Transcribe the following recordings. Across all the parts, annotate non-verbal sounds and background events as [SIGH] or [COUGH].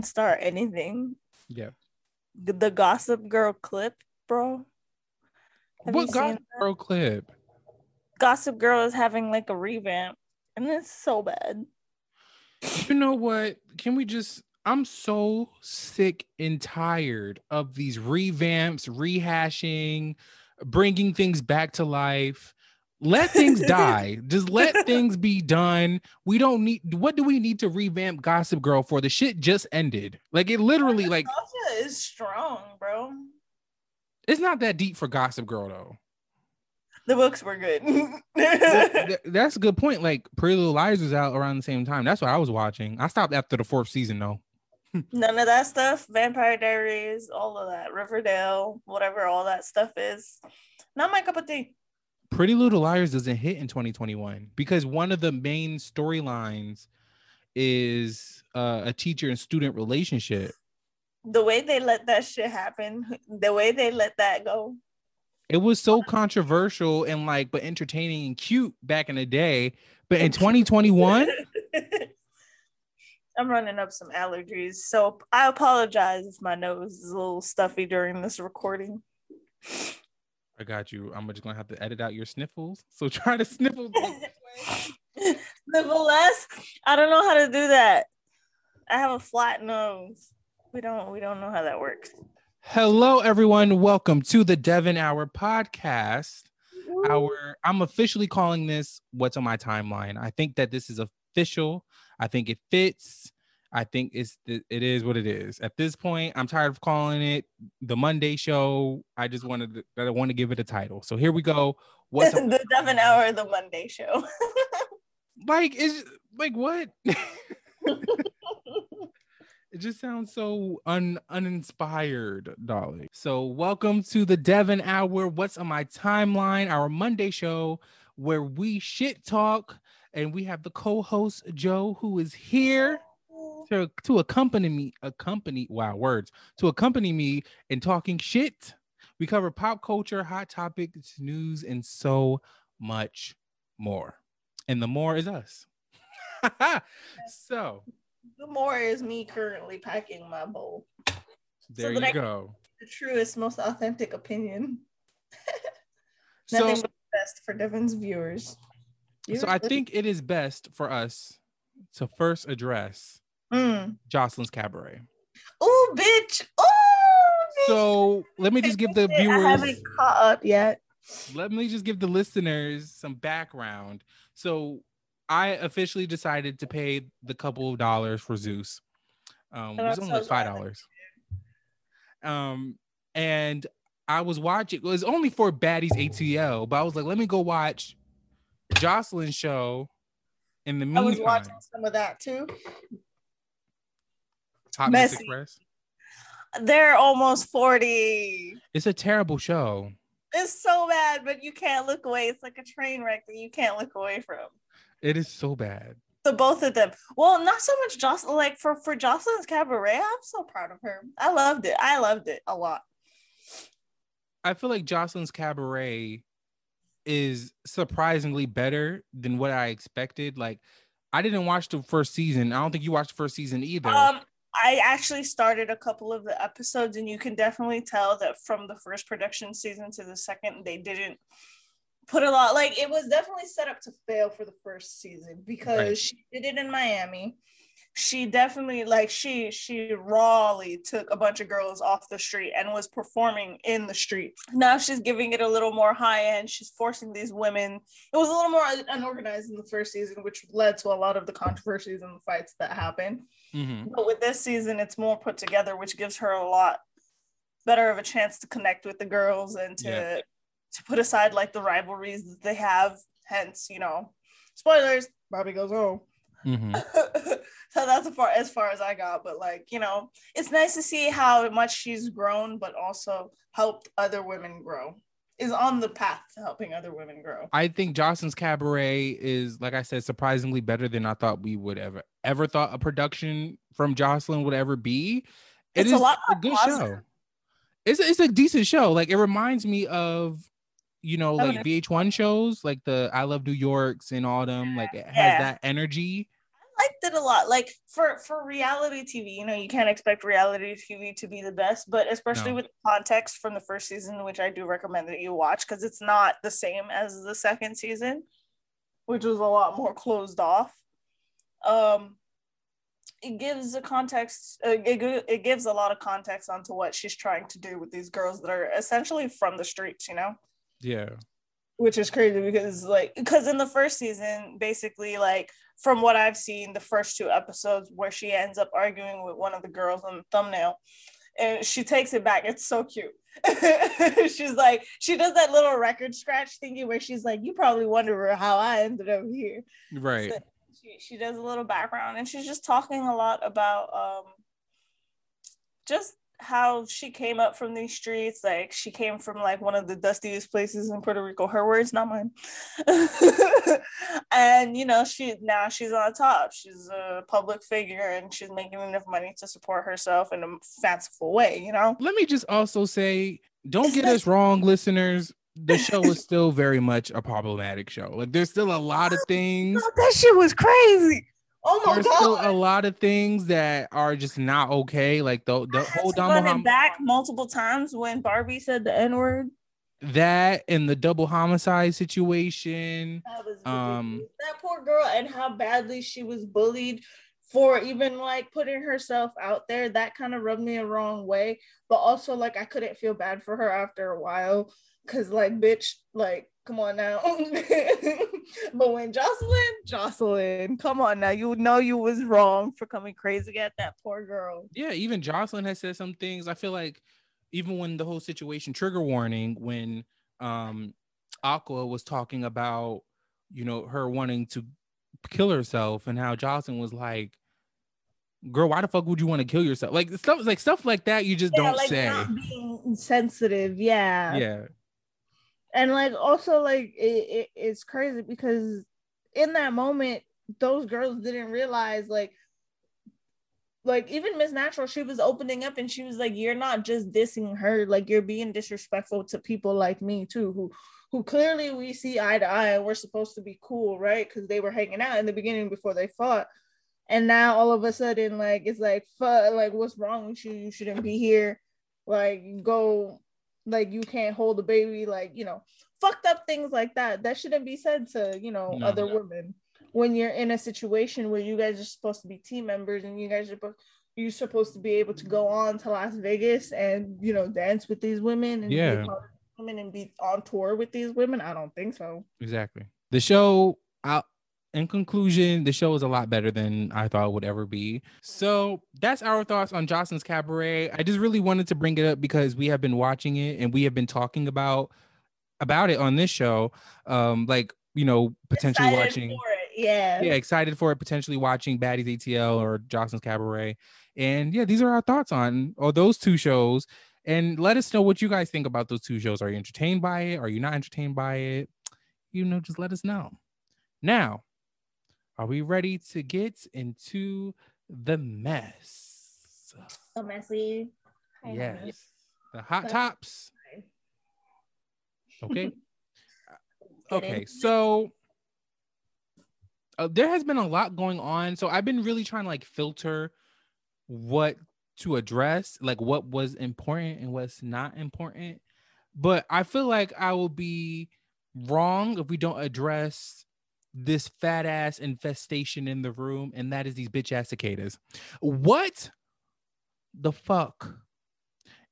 before we even start anything, Yeah. the, the Gossip Girl clip, bro. Have what Gossip? Girl clip? Gossip Girl is having like a revamp, and it's so bad. You know what? Can we just? I'm so sick and tired of these revamps, rehashing, bringing things back to life. Let things [LAUGHS] die. Just let things be done. We don't need. What do we need to revamp Gossip Girl for? The shit just ended. Like it literally. Like Nostalgia is strong, bro. it's not that deep for Gossip Girl though. The books were good. [LAUGHS] That's a good point. Like Pretty Little Liars was out around the same time. That's what I was watching. I stopped after the fourth season though. None of that stuff. Vampire Diaries, all of that. Riverdale, whatever all that stuff is. Not my cup of tea. Pretty Little Liars doesn't hit in 2021 because one of the main storylines is uh, a teacher and student relationship. The way they let that shit happen, the way they let that go. It was so controversial and like, but entertaining and cute back in the day. But in 2021, [LAUGHS] I'm running up some allergies, so I apologize if my nose is a little stuffy during this recording. I got you. I'm just gonna have to edit out your sniffles. [LAUGHS] So try to sniffle. Sniffle less. I don't know how to do that. I have a flat nose. We don't. We don't know how that works. Hello, everyone. Welcome to the Devon Hour podcast. our I'm officially calling this what's on my timeline. I think that this is official. I think it fits. I think it's it is what it is. At this point, I'm tired of calling it the Monday show. I just wanted to, I want to give it a title. So here we go. What's the [LAUGHS] Devon [LAUGHS] Hour, the Monday show. [LAUGHS] like is like what? it just sounds so un uninspired, Dolly. So welcome to the Devon Hour. What's on my timeline? Our Monday show where we shit talk, and we have the co-host Joe who is here to, to accompany me. Accompany wow words to accompany me in talking shit. We cover pop culture, hot topics, news, and so much more. And the more is us. [LAUGHS] so the more is me currently packing my bowl. there that you go. The truest, most authentic opinion. [LAUGHS] So, Nothing but the best for Devon's viewers. so I think it is best for us to first address Mm. Joseline's Cabaret. Oh, bitch. Oh. So let me just give the viewers. I haven't caught up yet. let me just give the listeners some background. So I officially decided to pay the couple of dollars for Zeus. Um, it was only so like five dollars. Um, and I was watching. It was only for Baddies ATL, but I was like, let me go watch Joseline's show. In the meantime. I was watching some of that too. Mess Messy. Express. They're almost 40. It's a terrible show. It's so bad, but you can't look away. It's like a train wreck that you can't look away from. It is so bad. So both of them. Well, not so much Joseline. Like for for Joseline's cabaret, I'm so proud of her. I loved it. I loved it a lot. I feel like Joseline's Cabaret is surprisingly better than what I expected. Like, I didn't watch the first season. I don't think you watched the first season either. Um, I actually started a couple of the episodes, and you can definitely tell that from the first production season to the second, they didn't put a lot. Like it was definitely set up to fail for the first season because Right. she did it in Miami. She definitely like she she rawly took a bunch of girls off the street and was performing in the street. Now she's giving it a little more high end. She's forcing these women. It was a little more unorganized in the first season, which led to a lot of the controversies and the fights that happened. Mhm. But with this season, it's more put together, which gives her a lot better of a chance to connect with the girls and to Yeah. to put aside like the rivalries that they have. Hence, you know, spoilers. Bobby goes home. Mhm. [LAUGHS] so that's as far as far as I got. But like, you know, it's nice to see how much she's grown, but also helped other women grow. Is on the path to helping other women grow. I think Joseline's Cabaret is, like I said, surprisingly better than I thought we would ever ever thought a production from Joseline would ever be. It It's is a lot a good positive. show. It's a, it's a decent show. Like it reminds me of, you know, Oh, like. VH1 shows, like the I Love New Yorks and all them. Like it has Yeah. that energy. I like expected a lot. Like for for reality TV, you know, you can't expect reality TV to be the best, but especially no. with context from the first season, which I do recommend that you watch because it's not the same as the second season, which was a lot more closed off. Um, it gives a context. Uh, it it gives a lot of context onto what she's trying to do with these girls that are essentially from the streets. You know. Yeah which is crazy because like because in the first season basically like from what i've seen the first two episodes where she ends up arguing with one of the girls on the thumbnail and she takes it back. It's so cute. [LAUGHS] She's like she does that little record scratch thingy where she's like you probably wonder how i ended up here. Right. So she, she does a little background and she's just talking a lot about um just how she came up from these streets. Like she came from like one of the dustiest places in Puerto Rico. Her words, not mine. [LAUGHS] and you know, she now she's on top. She's a public figure and she's making enough money to support herself in a fanciful way, you know. Let me just also say, don't get us [LAUGHS] wrong, listeners. The show is still very much a problematic show. Like there's still a lot of things. [LAUGHS] that shit was crazy. Oh my There's god! still a lot of things that are just not okay. Like the the whole double back multiple times when Barbie said the N word. That and the double homicide situation. That um, that poor girl and how badly she was bullied for even like putting herself out there. That kind of rubbed me a wrong way. But also, like, I couldn't feel bad for her after a while because, like, bitch, like Come on now. [LAUGHS] but when Joseline, Joseline, come on now. You know you was wrong for coming crazy at that poor girl. Yeah, even Joseline has said some things. I feel like even when the whole situation trigger warning, when um Aqua was talking about, you know, her wanting to kill herself and how Joseline was like, girl, why the fuck would you want to kill yourself? Like stuff like stuff like that you just yeah, don't like say. being sensitive, yeah. Yeah and like also like it, it, it's crazy because in that moment those girls didn't realize like like even Miss Natural, she was opening up and she was like, You're not just dissing her, like you're being disrespectful to people like me too, who who clearly we see eye to eye and we're supposed to be cool, right? Because they were hanging out in the beginning before they fought. And now all of a sudden, like it's like fuck, like what's wrong with you? You shouldn't be here. Like go like you can't hold a baby like you know fucked up things like that. That shouldn't be said to you know no, other no. women. When you're in a situation where you guys are supposed to be team members and you guys are you're supposed to be able to go on to Las Vegas and you know dance with these women and yeah. women and be on tour with these women I don't think so. Exactly. The show out in conclusion, the show is a lot better than I thought it would ever be. So that's our thoughts on Joseline's Cabaret. I just really wanted to bring it up because we have been watching it and we have been talking about about it on this show. Um, like you know, potentially excited watching. Yeah. Yeah, excited for it. Potentially watching Baddies ATL or Joseline's Cabaret. And yeah, these are our thoughts on or those two shows. And let us know what you guys think about those two shows. Are you entertained by it? Are you not entertained by it? You know, just let us know. Now, are we ready to get into the mess? So messy. Yes. The hot tops. Okay. [LAUGHS] okay. So uh, there has been a lot going on. So I've been really trying to like filter what to address, like what was important and what's not important. But I feel like I will be wrong if we don't address this fat ass infestation in the room, and that is these bitch ass cicadas. What the fuck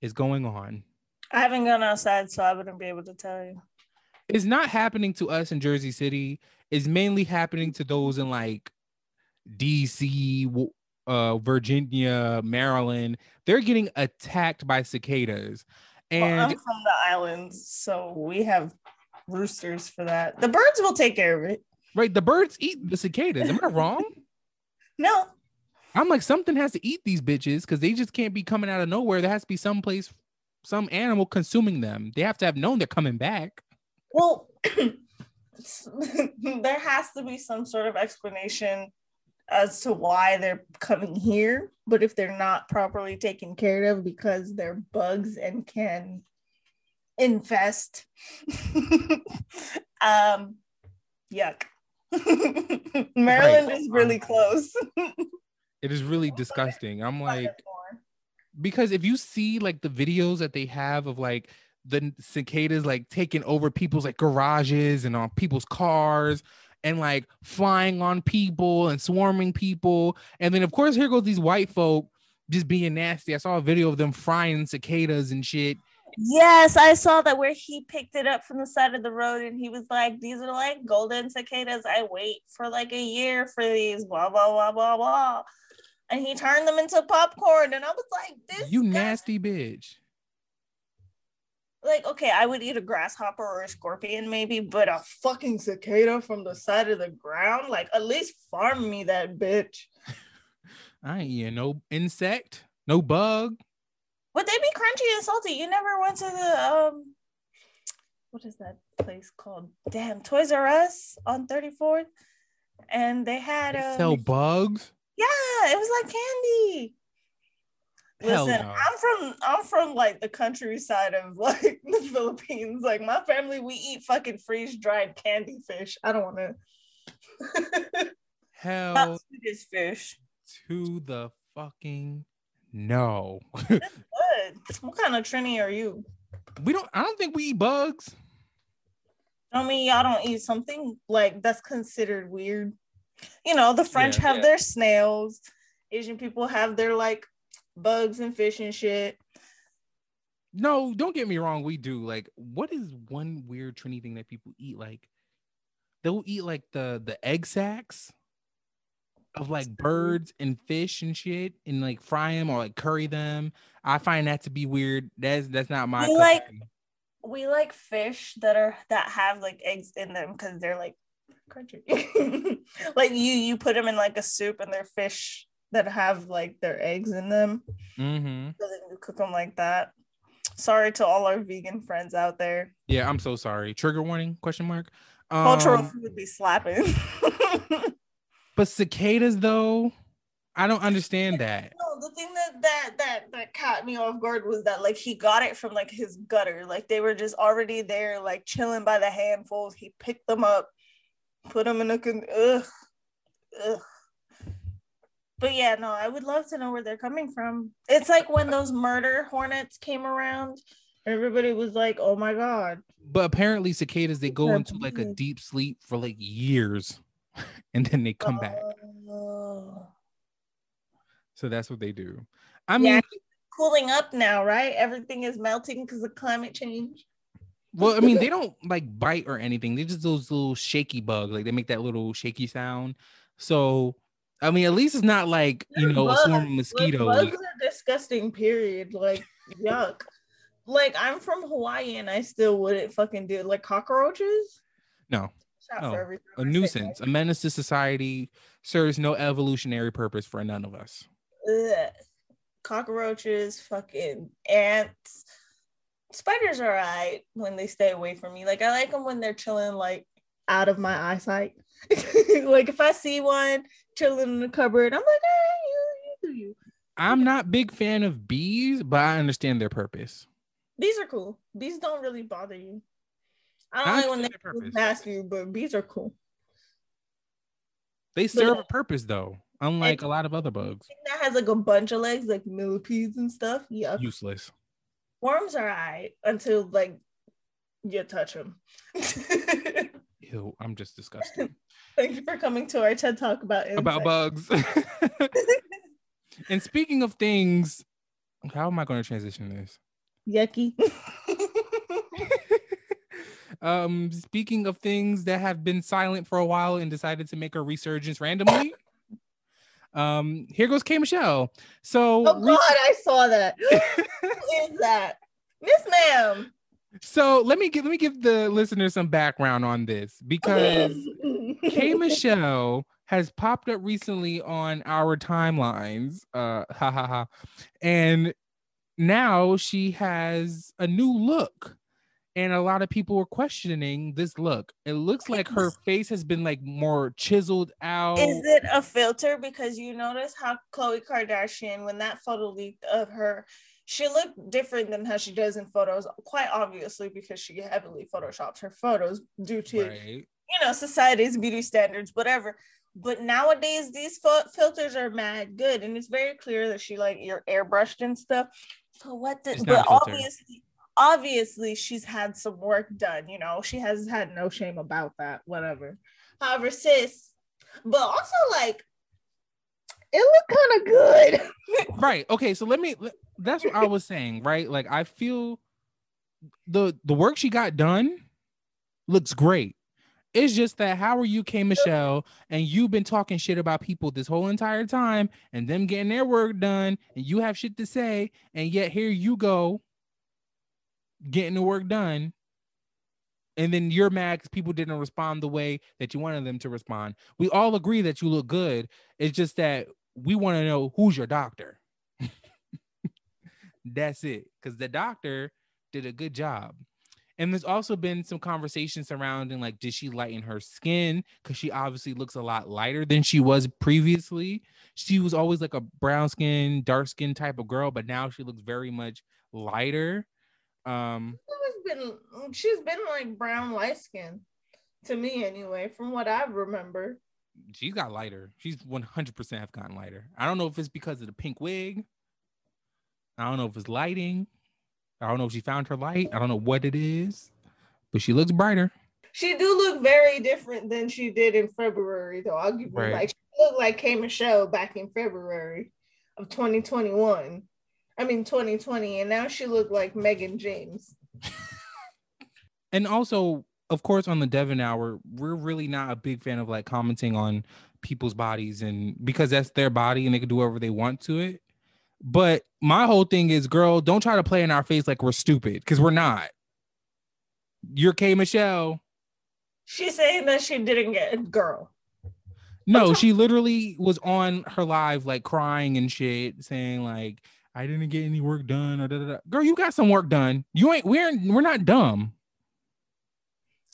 is going on? I haven't gone outside, so I wouldn't be able to tell you. It's not happening to us in Jersey City. It's mainly happening to those in like DC, uh, Virginia, Maryland. They're getting attacked by cicadas. And well, I'm from the islands, so we have roosters for that. The birds will take care of it. Right. The birds eat the cicadas. Am I wrong? [LAUGHS] no. I'm like, something has to eat these bitches because they just can't be coming out of nowhere. There has to be some place, some animal consuming them. They have to have known they're coming back. Well, [CLEARS THROAT] there has to be some sort of explanation as to why they're coming here. But if they're not properly taken care of because they're bugs and can infest, [LAUGHS] um, yuck. [LAUGHS] Maryland right. is um, really close. [LAUGHS] it is really disgusting. I'm like, because if you see like the videos that they have of like the cicadas like taking over people's like garages and on people's cars and like flying on people and swarming people. And then of course here goes these white folk just being nasty. I saw a video of them frying cicadas and shit. Yes, I saw that where he picked it up from the side of the road and he was like, These are like golden cicadas. I wait for like a year for these, blah, blah, blah, blah, blah. And he turned them into popcorn. And I was like, This You nasty bitch like okay i would eat a grasshopper or a scorpion maybe but a fucking cicada from the side of the ground like at least farm me that bitch [LAUGHS] i ain't eating no insect no bug would they be crunchy and salty you never went to the um what is that place called damn toys r us on 34th and they had um, sell bugs yeah it was like candy Listen, no. I'm from I'm from like the countryside of [LAUGHS] like the Philippines. Like my family, we eat fucking freeze dried candy fish. I don't want to. [LAUGHS] Hell, Not this fish. To the fucking no. [LAUGHS] good. What kind of Trini are you? We don't. I don't think we eat bugs. I mean, y'all don't eat something like that's considered weird. You know, the French yeah, have yeah. their snails. Asian people have their like bugs and fish and shit. No, don't get me wrong. We do like what is one weird Trini thing that people eat? Like they'll eat like the the egg sacs of like birds and fish and shit and like fry them or like curry them. I find that to be weird. That's that's not my we like we like fish that are that have like eggs in them because they're like crunchy. [LAUGHS] like you you put them in like a soup and they're fish that have like their eggs in them. Mm-hmm. So then you cook them like that. Sorry to all our vegan friends out there. Yeah, I'm so sorry. Trigger warning? Question mark. Um, Cultural food be slapping. [LAUGHS] but cicadas, though, I don't understand that. No, the thing that that that that caught me off guard was that like he got it from like his gutter. Like they were just already there, like chilling by the handfuls. He picked them up, put them in a con- ugh, ugh but yeah, no, I would love to know where they're coming from. It's like when those murder hornets came around, everybody was like, "Oh my god!" But apparently, cicadas they go into like a deep sleep for like years, [LAUGHS] and then they come back. Oh. So that's what they do. I mean, yeah, cooling up now, right? Everything is melting because of climate change. Well, I mean, they don't like bite or anything. They're just those little shaky bugs. Like they make that little shaky sound. So I mean, at least it's not like you know bugs, a swarm of mosquitoes. Bugs are disgusting. Period. Like yuck. Like I'm from Hawaii and I still wouldn't fucking do like cockroaches. No. No. Oh, a nuisance, a menace to society, serves no evolutionary purpose for none of us. Ugh. Cockroaches, fucking ants. Spiders are alright when they stay away from me. Like I like them when they're chilling like out of my eyesight. [LAUGHS] like if I see one chilling in the cupboard, I'm like, hey, you, you do you. I'm not big fan of bees, but I understand their purpose. Bees are cool. Bees don't really bother you. I don't I like when they pass you, but bees are cool. They serve but, a purpose though, unlike a lot of other bugs. That has like a bunch of legs, like millipedes and stuff. Yeah, useless. Worms are alright until like you touch them. [LAUGHS] Ew, I'm just disgusted. [LAUGHS] Thank you for coming to our TED Talk about insects. about bugs. [LAUGHS] and speaking of things, how am I going to transition this? Yucky. Um, speaking of things that have been silent for a while and decided to make a resurgence randomly. um, here goes K Michelle. So, oh God, I saw that. [LAUGHS] Who is that, Miss Ma'am? So let me give let me give the listeners some background on this because [LAUGHS] K Michelle has popped up recently on our timelines. Uh ha ha ha. And now she has a new look. And a lot of people were questioning this look. It looks like her face has been like more chiseled out. Is it a filter? Because you notice how Khloe Kardashian, when that photo leaked of her, she looked different than how she does in photos, quite obviously because she heavily photoshops her photos due to right. you know, society's beauty standards, whatever. But nowadays, these fil- filters are mad good, and it's very clear that she like you're airbrushed and stuff. So what? The, but obviously, obviously, she's had some work done. You know, she has had no shame about that. Whatever. However, sis, but also like it looked kind of good. [LAUGHS] right. Okay. So let me. That's what I was saying. Right. Like I feel the the work she got done looks great. It's just that how are you, K Michelle, and you've been talking shit about people this whole entire time and them getting their work done, and you have shit to say, and yet here you go getting the work done. And then you're mad because people didn't respond the way that you wanted them to respond. We all agree that you look good. It's just that we want to know who's your doctor. [LAUGHS] That's it. Because the doctor did a good job. And there's also been some conversation surrounding like, did she lighten her skin? Because she obviously looks a lot lighter than she was previously. She was always like a brown skin, dark skin type of girl, but now she looks very much lighter. Um, she's been she's been like brown light skin to me anyway, from what I remember. She's got lighter. She's 100% have gotten lighter. I don't know if it's because of the pink wig. I don't know if it's lighting. I don't know if she found her light. I don't know what it is, but she looks brighter. She do look very different than she did in February, though. I'll give you right. like she looked like K Michelle back in February of 2021. I mean 2020, and now she looked like Megan James. [LAUGHS] and also, of course, on the Devon Hour, we're really not a big fan of like commenting on people's bodies and because that's their body and they can do whatever they want to it. But my whole thing is, girl, don't try to play in our face like we're stupid because we're not. You're K Michelle. She's saying that she didn't get a girl. No, she literally was on her live, like crying and shit, saying like, "I didn't get any work done." Or da, da, da. Girl, you got some work done. You ain't. We're we're not dumb.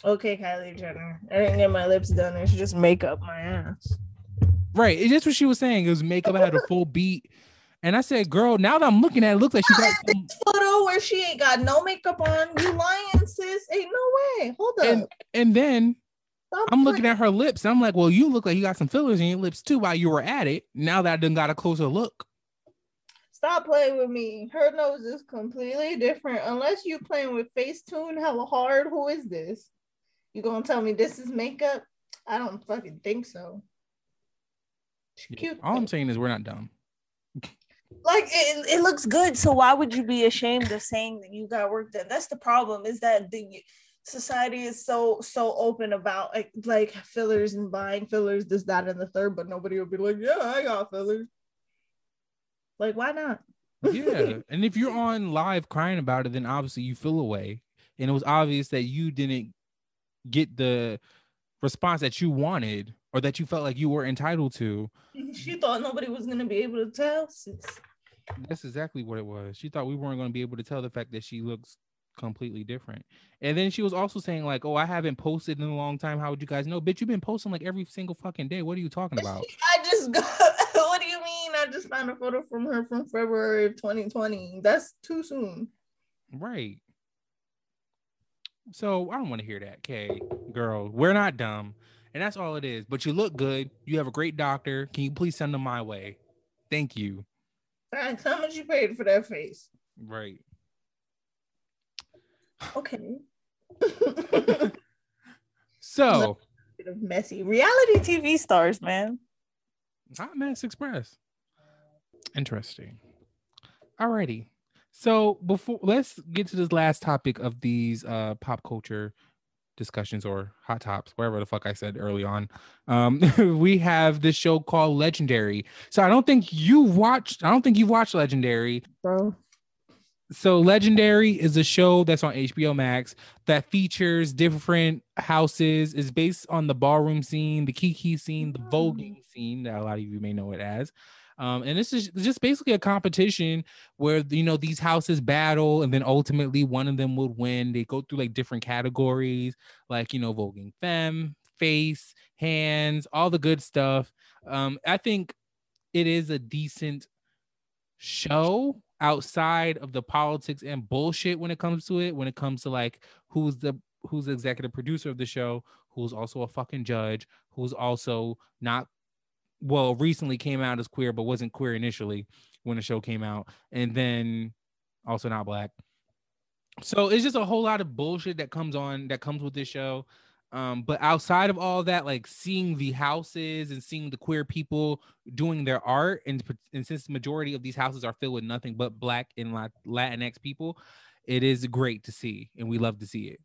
Okay, Kylie Jenner. I didn't get my lips done. It's just makeup my ass. Right. It's just what she was saying. It was makeup. I had a full beat. And I said, girl, now that I'm looking at it, it looks like she got some... photo where she ain't got no makeup on. You lying, sis. Ain't no way. Hold up. And, and then Stop I'm playing. looking at her lips. I'm like, well, you look like you got some fillers in your lips too while you were at it. Now that I done got a closer look. Stop playing with me. Her nose is completely different. Unless you playing with Facetune hella hard. Who is this? You gonna tell me this is makeup? I don't fucking think so. She's cute. All I'm saying is we're not dumb like it, it looks good so why would you be ashamed of saying that you got work done that's the problem is that the society is so so open about like like fillers and buying fillers this that and the third but nobody will be like yeah i got fillers like why not yeah [LAUGHS] and if you're on live crying about it then obviously you feel away and it was obvious that you didn't get the response that you wanted or that you felt like you were entitled to. [LAUGHS] She thought nobody was going to be able to tell. Sis. That's exactly what it was. She thought we weren't going to be able to tell the fact that she looks completely different. And then she was also saying like, "Oh, I haven't posted in a long time. How would you guys know? Bitch, you've been posting like every single fucking day. What are you talking about?" I just got. what do you mean? I just found a photo from her from February of 2020. That's too soon. Right. So I don't want to hear that, Kay. Girl, we're not dumb. And that's all it is. But you look good. You have a great doctor. Can you please send them my way? Thank you. Thanks. How much you paid for that face? Right. Okay. [LAUGHS] so [LAUGHS] messy reality TV stars, man. Hot Mess Express. Interesting. Alrighty. So before let's get to this last topic of these uh pop culture discussions or hot tops, whatever the fuck I said early on. Um, [LAUGHS] we have this show called Legendary. So I don't think you watched. I don't think you've watched Legendary, bro. So Legendary is a show that's on HBO Max that features different houses. is based on the ballroom scene, the kiki scene, the voguing scene that a lot of you may know it as. Um, and this is just basically a competition where you know these houses battle, and then ultimately one of them would win. They go through like different categories, like you know, voguing femme, face, hands, all the good stuff. Um, I think it is a decent show outside of the politics and bullshit when it comes to it. When it comes to like who's the who's the executive producer of the show, who's also a fucking judge, who's also not well, recently came out as queer, but wasn't queer initially when the show came out, and then also not black. So it's just a whole lot of bullshit that comes on that comes with this show. Um, but outside of all that, like seeing the houses and seeing the queer people doing their art, and, and since the majority of these houses are filled with nothing but black and Latinx people, it is great to see, and we love to see it.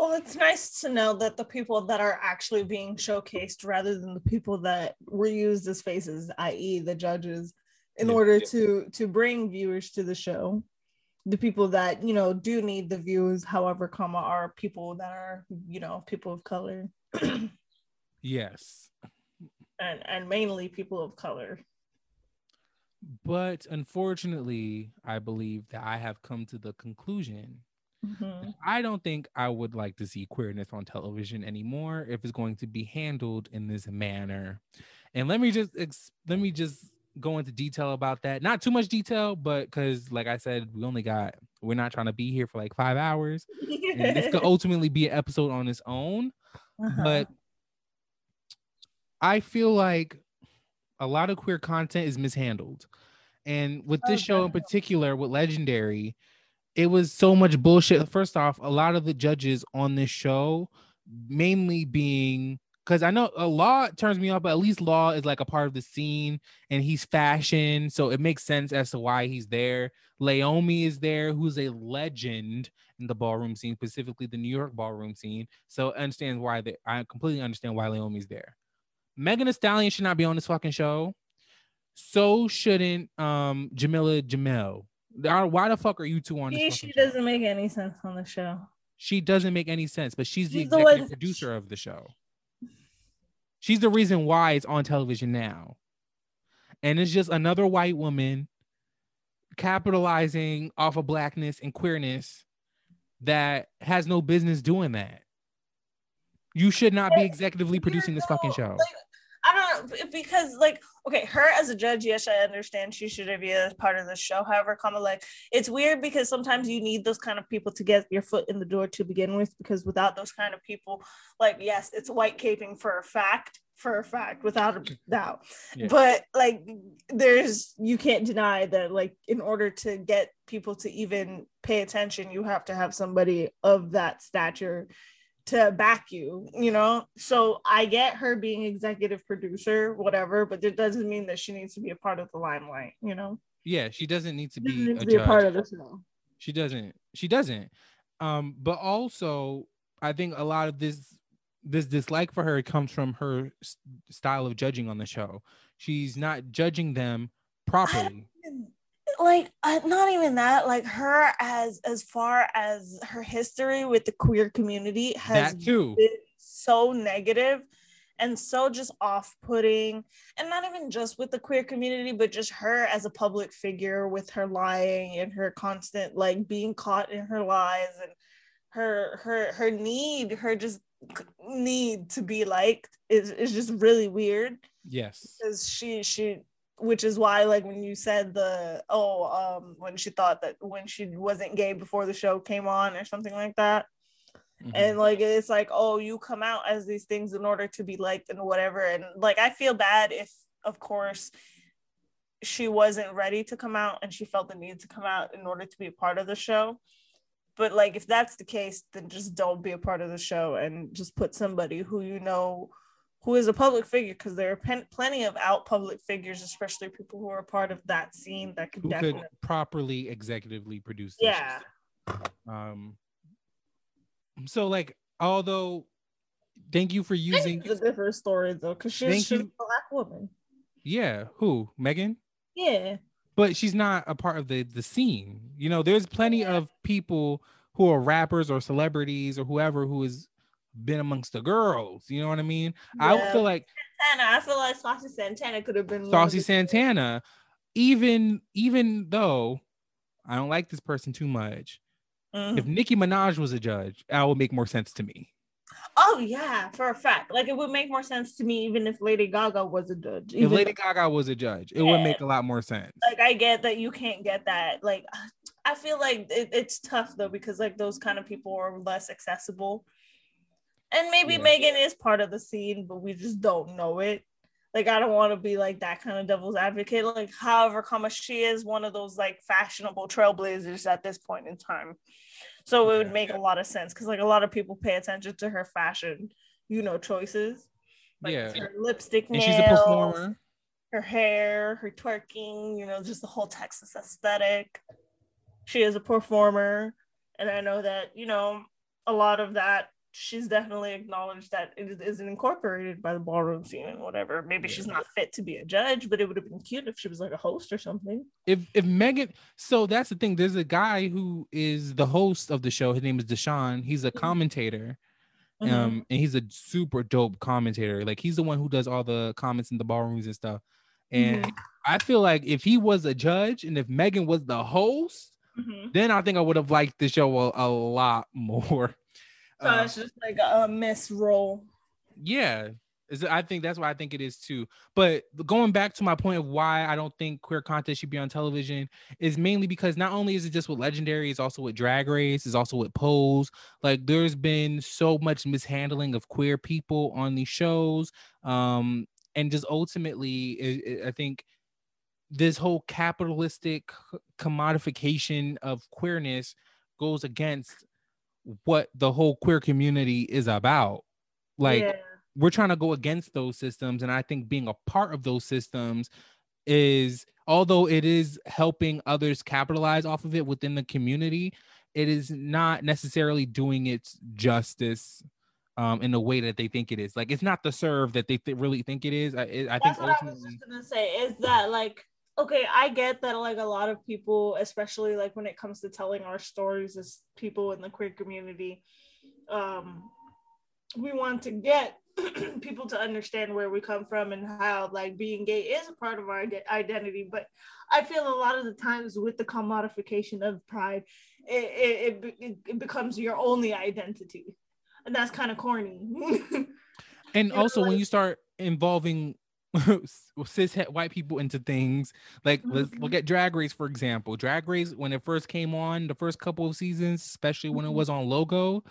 Well, it's nice to know that the people that are actually being showcased rather than the people that were used as faces, i.e., the judges, in yeah, order yeah. to to bring viewers to the show. The people that you know do need the views, however, comma, are people that are you know people of color. yes. And and mainly people of color. But unfortunately, I believe that I have come to the conclusion Mm-hmm. I don't think I would like to see queerness on television anymore if it's going to be handled in this manner. And let me just ex- let me just go into detail about that. Not too much detail, but because like I said, we only got we're not trying to be here for like five hours. and this could [LAUGHS] ultimately be an episode on its own. Uh-huh. But I feel like a lot of queer content is mishandled. And with this show in particular, with Legendary, it was so much bullshit. First off, a lot of the judges on this show, mainly being because I know a law turns me off, but at least law is like a part of the scene and he's fashion, so it makes sense as to why he's there. Leiomy is there, who's a legend in the ballroom scene, specifically the New York ballroom scene. So understands why they I completely understand why Leiomy's there. Megan Thee Stallion should not be on this fucking show. So shouldn't um Jameela Jamil. Why the fuck are you two on this? She, she doesn't make any sense on the show. She doesn't make any sense, but she's, she's the executive the producer of the show. She's the reason why it's on television now. And it's just another white woman capitalizing off of blackness and queerness that has no business doing that. You should not be executively producing this fucking show. Like, I don't know because like okay, her as a judge, yes, I understand she should be a part of the show. However, of like it's weird because sometimes you need those kind of people to get your foot in the door to begin with. Because without those kind of people, like yes, it's white caping for a fact, for a fact, without a doubt. Yeah. But like there's you can't deny that like in order to get people to even pay attention, you have to have somebody of that stature to back you, you know? So I get her being executive producer, whatever, but it doesn't mean that she needs to be a part of the limelight, you know? Yeah, she doesn't need to be, need a, to be a, part of the show. She doesn't. She doesn't. Um, but also I think a lot of this this dislike for her comes from her style of judging on the show. She's not judging them properly like uh, not even that like her as as far as her history with the queer community has been so negative and so just off-putting and not even just with the queer community but just her as a public figure with her lying and her constant like being caught in her lies and her her her need her just need to be liked is, is just really weird. Yes. Because she she which is why like when you said the oh um when she thought that when she wasn't gay before the show came on or something like that. Mm-hmm. and like it's like oh you come out as these things in order to be liked and whatever. And like i feel bad if of course she wasn't ready to come out and she felt the need to come out in order to be a part of the show. But like if that's the case then just don't be a part of the show and just put somebody who you know who is a public figure because there are pen- plenty of out public figures, especially people who are part of that scene that could who definitely could properly executively produce. Yeah. Um. So like, although, thank you for using. A different story though, because she's, she's a black woman. Yeah. Who? Megan. Yeah. But she's not a part of the the scene. You know, there's plenty yeah. of people who are rappers or celebrities or whoever who is been amongst the girls. You know what I mean? Yeah. I feel like Santana. I feel like Saucy Santana could have been Saucy Santana. Even even though I don't like this person too much, mm-hmm. if Nicki Minaj was a judge, that would make more sense to me. Oh yeah, for a fact. Like it would make more sense to me even if Lady Gaga was a judge. If Lady Gaga was a judge, it yeah. would make a lot more sense. Like I get that you can't get that. Like I feel like it, it's tough though because like those kind of people are less accessible. And maybe yeah. Megan is part of the scene, but we just don't know it. Like I don't want to be like that kind of devil's advocate. Like, however, comma she is one of those like fashionable trailblazers at this point in time. So it would make a lot of sense because like a lot of people pay attention to her fashion, you know, choices. Like yeah. her lipstick nails, and she's a performer. Her hair, her twerking, you know, just the whole Texas aesthetic. She is a performer. And I know that, you know, a lot of that she's definitely acknowledged that it isn't incorporated by the ballroom scene and whatever. Maybe yeah. she's not fit to be a judge, but it would have been cute if she was like a host or something. If if Megan, so that's the thing. There's a guy who is the host of the show. His name is Dashaun. He's a mm-hmm. commentator. Mm-hmm. Um, and he's a super dope commentator. Like he's the one who does all the comments in the ballrooms and stuff. And mm-hmm. I feel like if he was a judge and if Megan was the host, mm-hmm. then I think I would have liked the show a, a lot [LAUGHS] more. So uh, it's just like a miss role. Yeah. Is I think that's why I think it is too. But going back to my point of why I don't think queer content should be on television is mainly because not only is it just with Legendary, it's also with Drag Race, it's also with Pose. Like there's been so much mishandling of queer people on these shows, um, and just ultimately, it, it, I think this whole capitalistic commodification of queerness goes against what the whole queer community is about. Like yeah. we're trying to go against those systems. And I think being a part of those systems is although it is helping others capitalize off of it within the community, it is not necessarily doing its justice um, in the way that they think it is. Like it's not the serve that they th- really think it is. I, I think ultimately, I was just gonna say is that like okay, I get that like a lot of people, especially like when it comes to telling our stories as people in the queer community, um, we want to get [CLEARS THROAT] people to understand where we come from and how like being gay is a part of our identity. But I feel a lot of the times with the commodification of pride, it, it, it, it becomes your only identity. And that's kind of corny. [LAUGHS] and also know, like, when you start involving [LAUGHS] cis white people into things. Like let's look mm-hmm. at Drag Race for example. Drag Race when it first came on, the first couple of seasons, especially when it mm-hmm. was on Logo,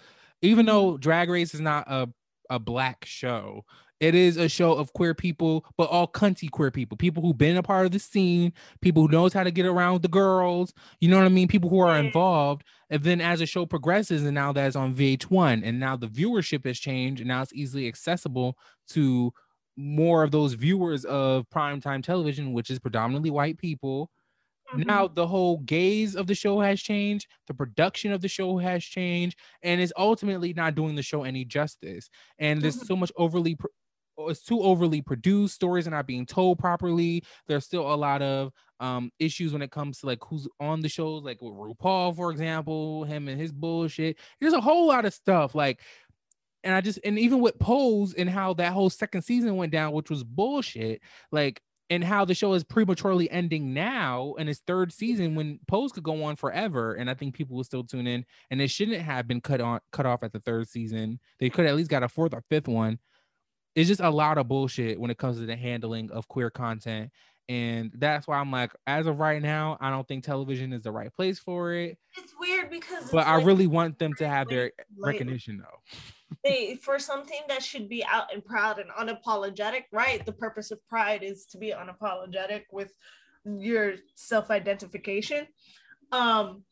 even though mm-hmm. Drag Race is not a a black show. It is a show of queer people, but all cunty queer people, people who've been a part of the scene, people who knows how to get around the girls, you know what I mean? People who are involved. And then as the show progresses, and now that's on VH1, and now the viewership has changed, and now it's easily accessible to more of those viewers of primetime television, which is predominantly white people. Mm-hmm. Now the whole gaze of the show has changed, the production of the show has changed, and it's ultimately not doing the show any justice. And there's mm-hmm. so much overly it's too overly produced stories are not being told properly there's still a lot of um issues when it comes to like who's on the shows like with RuPaul for example him and his bullshit there's a whole lot of stuff like and I just and even with Pose and how that whole second season went down, which was bullshit, like and how the show is prematurely ending now in its third season when Pose could go on forever, and I think people will still tune in, and it shouldn't have been cut on cut off at the third season. They could at least got a fourth or fifth one. It's just a lot of bullshit when it comes to the handling of queer content. And that's why I'm like, as of right now, I don't think television is the right place for it. It's weird because, but I like, really want them to have their recognition though they for something that should be out and proud and unapologetic, right? The purpose of pride is to be unapologetic with your self-identification. Um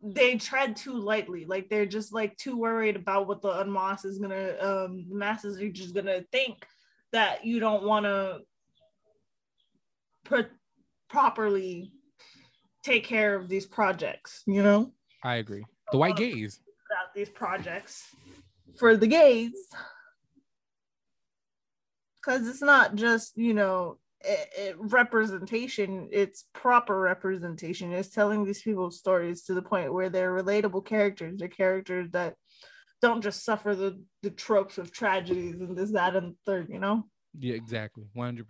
they tread too lightly. Like they're just like too worried about what the unmass is gonna um the masses are just gonna think that you don't wanna put properly take care of these projects, you know? I agree. The white um, gays about these projects for the gays. Because it's not just you know it, it, representation it's proper representation. It's telling these people's stories to the point where they're relatable characters they're characters that don't just suffer the the tropes of tragedies and this that and the third you know? Yeah exactly. 100%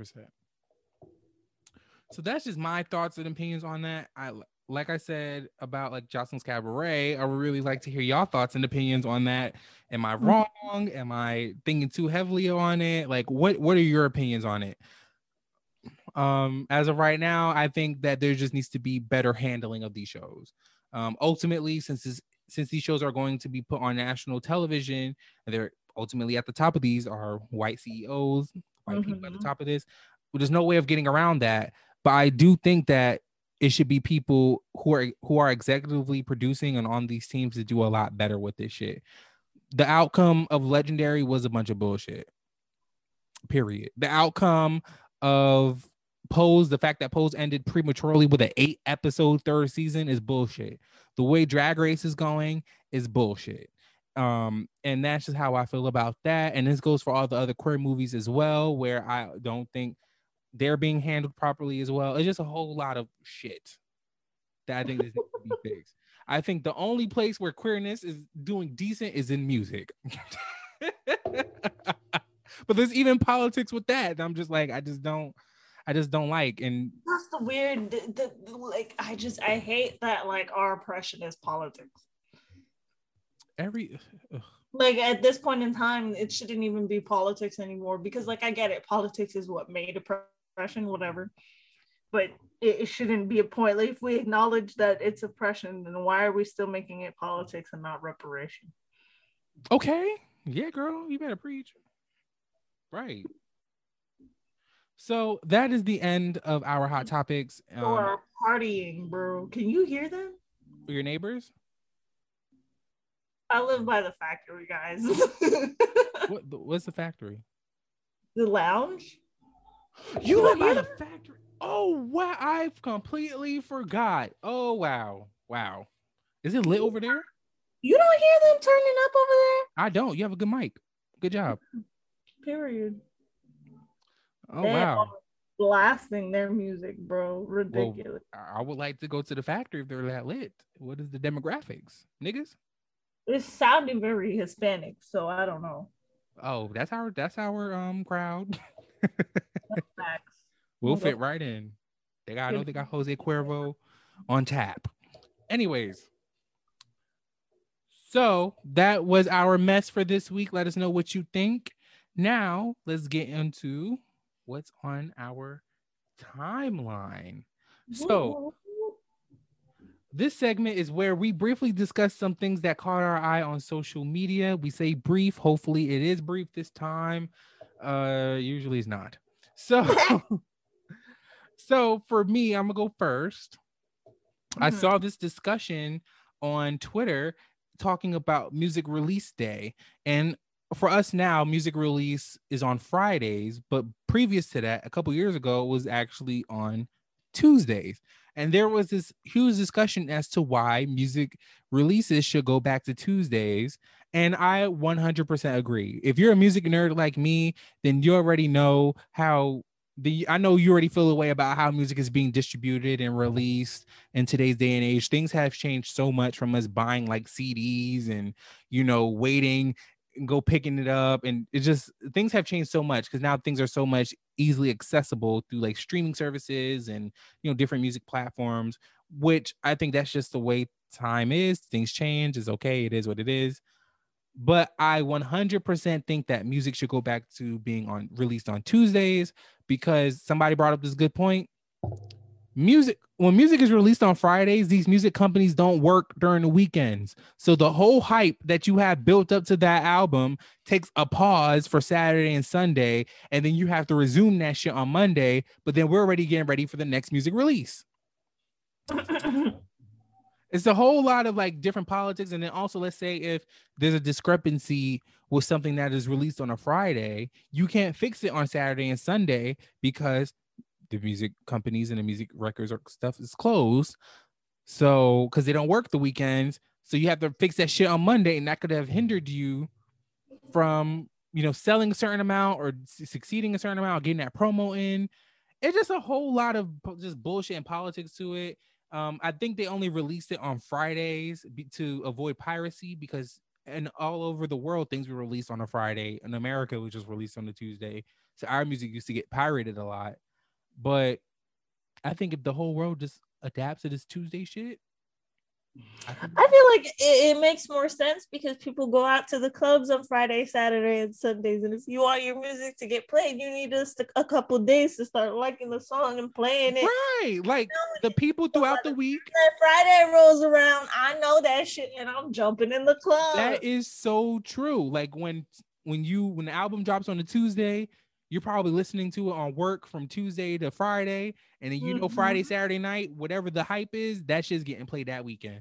so that's just my thoughts and opinions on that. I like I said about like Joseline's Cabaret, I would really like to hear y'all thoughts and opinions on that. Am I Mm-hmm. wrong? Am I thinking too heavily on it? Like, what what are your opinions on it? Um, as of right now, I think that there just needs to be better handling of these shows. Um, ultimately, since this, since these shows are going to be put on national television, and they're ultimately at the top of these are white CEOs, white people at the Mhm. top of this. Well, there's no way of getting around that. But I do think that it should be people who are who are executively producing and on these teams to do a lot better with this shit. The outcome of Legendary was a bunch of bullshit. Period. The outcome of Pose, the fact that Pose ended prematurely with an eight episode third season is bullshit. The way Drag Race is going is bullshit. Um, and that's just how I feel about that. And this goes for all the other queer movies as well, where I don't think they're being handled properly as well. It's just a whole lot of shit that I think this needs to be [LAUGHS] fixed. I think the only place where queerness is doing decent is in music. [LAUGHS] but there's even politics with that. I'm just like, I just don't, I just don't like. And That's the weird. The, the, like, I just I hate that like our oppression is politics. every ugh. Like at this point in time, it shouldn't even be politics anymore because like I get it, politics is what made oppression, whatever. But it, it shouldn't be a point. Like if we acknowledge that it's oppression, then why are we still making it politics and not reparation? okay, yeah, girl, you better preach. Right. So that is the end of our hot topics. Um, or partying, bro. Can you hear them? your neighbors. I live by the factory, guys. [LAUGHS] What? What's the factory? the lounge. You live by the factory. Oh wow! I've completely forgot. Oh wow, wow. Is it lit over there? You don't hear them turning up over there. I don't. You have a good mic. Good job. [LAUGHS] Period. Oh They wow. Blasting their music, bro. Ridiculous. I I would like to go to the factory if they're that lit. What is the demographics, niggas? It sounded very Hispanic, so I don't know. Oh, that's our that's our um crowd. [LAUGHS] We'll fit right in. They got I know they got Jose Cuervo on tap. Anyways. So that was our mess for this week. Let us know what you think. Now let's get into what's on our timeline. So this segment is where we briefly discuss some things that caught our eye on social media. We say brief. Hopefully, it is brief this time. Uh, usually it's not. So, [LAUGHS] so for me, I'm gonna go first. I Mhm. saw this discussion on Twitter talking about music release day, and for us now, music release is on Fridays, but previous to that, a couple years ago, it was actually on Tuesdays. And there was this huge discussion as to why music releases should go back to Tuesdays. And I 100% agree. If you're a music nerd like me, then you already know how the I know you already feel a way about how music is being distributed and released in today's day and age. Things have changed so much from us buying like CDs and you know waiting and go picking it up. And it just things have changed so much because now things are so much easily accessible through like streaming services and you know different music platforms which i think that's just the way time is. Things change. It's okay. It is what it is but i 100% think that music should go back to being on released on tuesdays because somebody brought up this good point music when music is released on fridays these music companies don't work during the weekends so the whole hype that you have built up to that album takes a pause for saturday and sunday and then you have to resume that shit on monday but then we're already getting ready for the next music release it's a whole lot of like different politics and then also let's say if there's a discrepancy with something that is released on a friday you can't fix it on saturday and sunday because the music companies and the music records or stuff is closed. So because they don't work the weekends so you have to fix that shit on monday and that could have hindered you from you know selling a certain amount or succeeding a certain amount getting that promo in. It's just a whole lot of just bullshit and politics to it um, I think they only released it on Fridays be- to avoid piracy because and all over the world things were released on a Friday. In America, it was just released on a Tuesday. So our music used to get pirated a lot. But I think if the whole world just adapts to this Tuesday shit. I feel like it, it, makes more sense because people go out to the clubs on Friday, Saturday, and Sundays. And if you want your music to get played, you need just a couple days to start liking the song and playing it. Right. Like you know, the people throughout the week. Friday rolls around, I know that shit, and I'm jumping in the club. That is so true. Like when when you when the album drops on a Tuesday, you're probably listening to it on work from Tuesday to Friday, and then you know mm-hmm. Friday, Saturday night, whatever the hype is, that shit's getting played that weekend.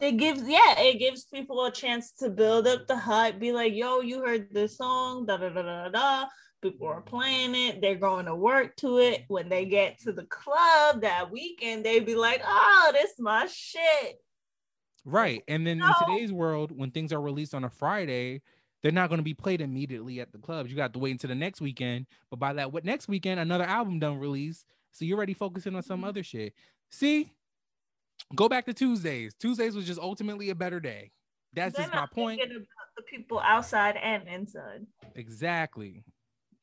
It gives yeah, it gives people a chance to build up the hype, be like, yo, you heard this song, da da da da da. People are playing it, they're going to work to it. When they get to the club that weekend, they be like, oh, this is my shit. Right. And then no. in today's world, when things are released on a Friday, they're not going to be played immediately at the clubs. You got to wait until the next weekend. But by that what next weekend, another album done release. So you're already focusing on some mm-hmm. other shit. See, go back to Tuesdays. Tuesdays was just ultimately a better day. That's they're just my point. the people outside and inside. Exactly.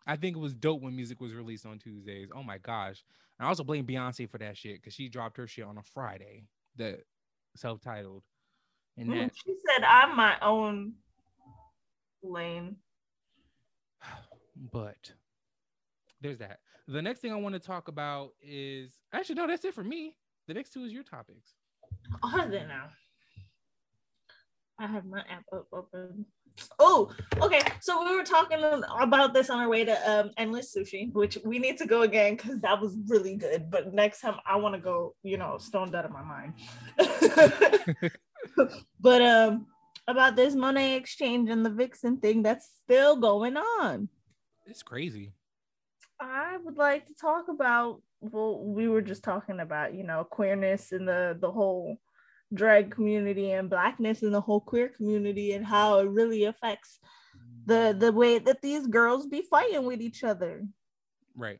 I think it was dope when music was released on Tuesdays. Oh my gosh. I also blame Beyonce for that shit because she dropped her shit on a Friday, the self-titled. And mm, that she said, I'm my own lane. [SIGHS] But there's that. The next thing I want to talk about is actually no, that's it for me. The next two is your topics. Are they now? I have my app up open. Oh, okay. So we were talking about this on our way to um, Endless Sushi, which we need to go again because that was really good. But next time I want to go, you know, stoned out of my mind. [LAUGHS] [LAUGHS] but um, about this Monét X Change and the Vixen thing that's still going on. It's crazy. I would like to talk about well, we were just talking about, you know, queerness and the the whole drag community and blackness in the whole queer community and how it really affects the the way that these girls be fighting with each other. Right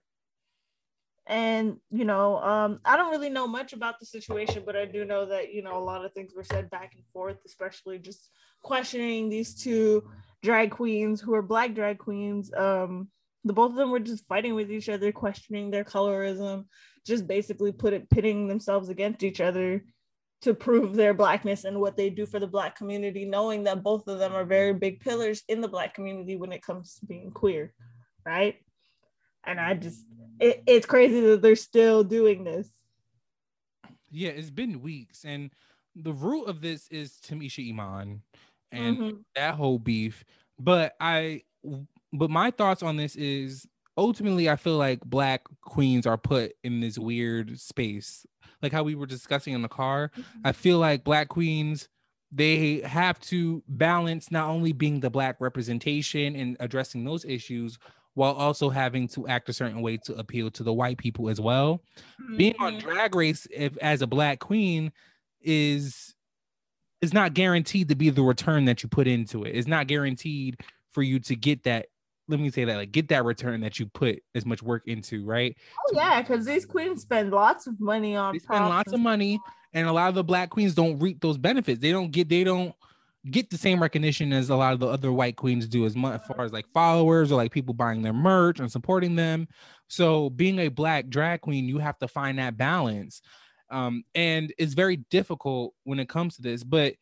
and you know um, i don't really know much about the situation but i do know that you know a lot of things were said back and forth especially just questioning these two drag queens who are black drag queens um, the both of them were just fighting with each other questioning their colorism just basically put it pitting themselves against each other to prove their blackness and what they do for the black community knowing that both of them are very big pillars in the black community when it comes to being queer right and I just it, it's crazy that they're still doing this. Yeah, it's been weeks, and the root of this is Tamisha Iman and mm-hmm. that whole beef. But I, but my thoughts on this is ultimately I feel like black queens are put in this weird space, like how we were discussing in the car. Mm-hmm. I feel like black queens they have to balance not only being the black representation and addressing those issues while also having to act a certain way to appeal to the white people as well. Mm-hmm. Being on mm-hmm. drag race if as a black queen is is not guaranteed to be the return that you put into it. It's not guaranteed for you to get that let me say that like get that return that you put as much work into, right? Oh yeah, because these queens spend lots of money on they spend lots of money, and a lot of the black queens don't reap those benefits. They don't get they don't get the same recognition as a lot of the other white queens do as much as far as like followers or like people buying their merch and supporting them so being a black drag queen you have to find that balance um, and it's very difficult when it comes to this but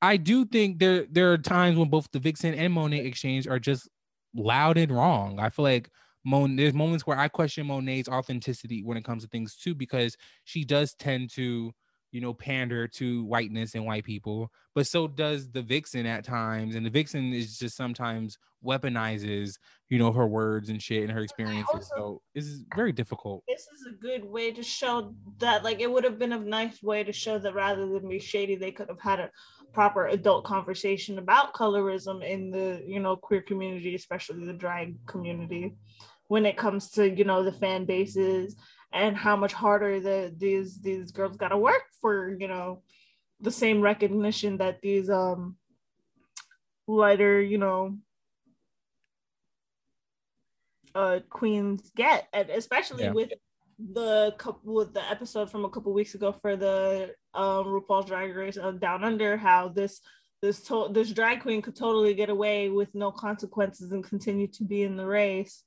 i do think there there are times when both the vixen and Monét X Change are just loud and wrong i feel like Mon, there's moments where I question Monét's authenticity when it comes to things too, because she does tend to you know, pander to whiteness and white people, but so does the vixen at times. And the vixen is just sometimes weaponizes, you know, her words and shit and her experiences. Also, so it's very difficult. This is a good way to show that, like, it would have been a nice way to show that rather than be shady, they could have had a proper adult conversation about colorism in the, you know, queer community, especially the drag community, when it comes to, you know, the fan bases and how much harder the these these girls got to work for you know the same recognition that these um lighter you know uh queens get and especially yeah. with the couple with the episode from a couple weeks ago for the um RuPaul's Drag Race uh, Down Under how this this to- this drag queen could totally get away with no consequences and continue to be in the race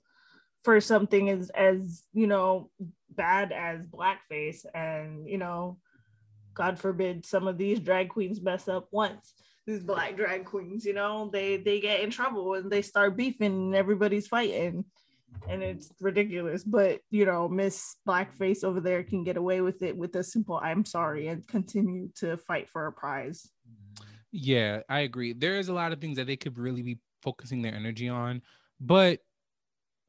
for something as as you know bad as blackface. And you know god forbid some of these drag queens mess up once these black drag queens you know they they get in trouble and they start beefing and everybody's fighting and it's ridiculous but you know miss blackface over there can get away with it with a simple i'm sorry and continue to fight for a prize yeah i agree there's a lot of things that they could really be focusing their energy on but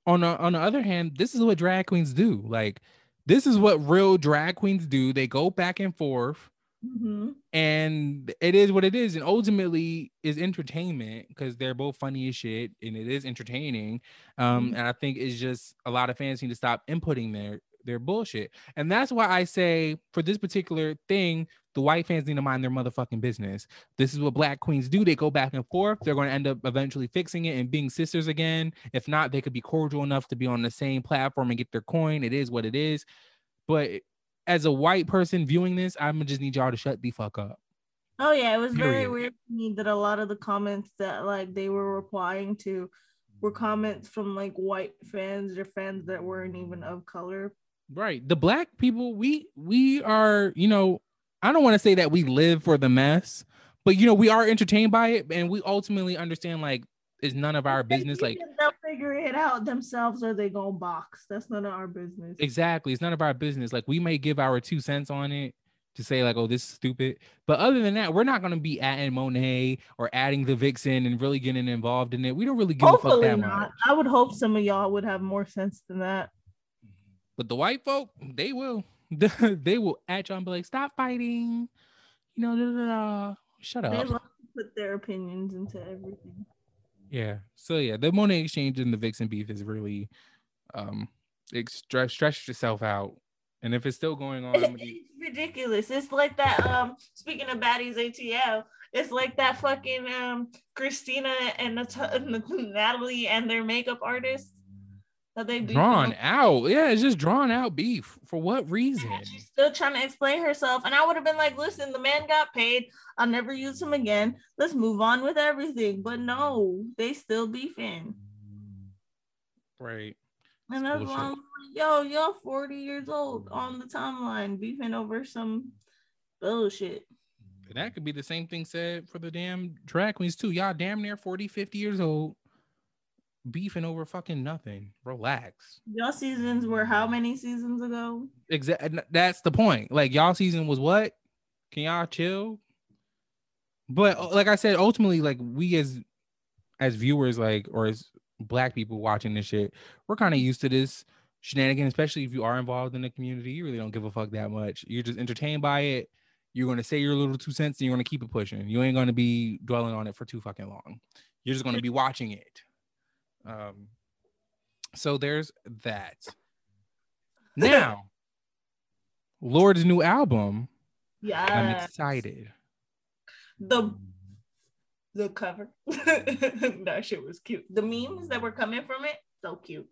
on the, on the other hand, this is what drag queens do. Like, this is what real drag queens do. They go back and forth, mm-hmm. and it is what it is. And ultimately, is entertainment because they're both funny as shit, and it is entertaining. Um, mm-hmm. and I think it's just a lot of fans need to stop inputting their their bullshit. And that's why I say for this particular thing, the white fans need to mind their motherfucking business. This is what black queens do. They go back and forth. They're going to end up eventually fixing it and being sisters again. If not, they could be cordial enough to be on the same platform and get their coin. It is what it is. But as a white person viewing this, I'm gonna just need y'all to shut the fuck up. Oh yeah, it was Period. very weird to me that a lot of the comments that like they were replying to were comments from like white fans or fans that weren't even of color Right. The black people, we we are, you know, I don't want to say that we live for the mess, but you know, we are entertained by it and we ultimately understand like it's none of our business. Like they'll figure it out themselves or they go box. That's none of our business. Exactly. It's none of our business. Like we may give our two cents on it to say like, oh, this is stupid. But other than that, we're not gonna be adding Monet or adding the Vixen and really getting involved in it. We don't really give Hopefully a fuck that not. much. I would hope some of y'all would have more sense than that. But the white folk, they will. [LAUGHS] they will at you and be like, stop fighting. You know, da, da, da. shut up. They love to put their opinions into everything. Yeah. So yeah, the Monet X Change and the Vixen beef is really um it stretched itself out. And if it's still going on, [LAUGHS] it's ridiculous. It's like that. Um, speaking of baddies ATL, it's like that fucking um Christina and Nat- [LAUGHS] Natalie and their makeup they drawn out. Yeah, it's just drawn out beef. For what reason? She's still trying to explain herself. And I would have been like, listen, the man got paid. I'll never use him again. Let's move on with everything. But no, they still beefing. Right. And that's why yo, you're 40 years old on the timeline beefing over some bullshit. That could be the same thing said for the damn drag queens too. Y'all damn near 40, 50 years old beefing over fucking nothing. Relax. Y'all seasons were how many seasons ago? Exactly. That's the point. Like y'all season was what? Can y'all chill? But uh, like I said, ultimately, like we as as viewers, like or as black people watching this shit, we're kind of used to this shenanigan, especially if you are involved in the community. You really don't give a fuck that much. You're just entertained by it. You're gonna say your little two cents and you're gonna keep it pushing. You ain't gonna be dwelling on it for too fucking long. You're just gonna be watching it. Um, so there's that. Now, Lorde's new album. Yeah, I'm excited. The the cover, [LAUGHS] that shit was cute. The memes that were coming from it, so cute.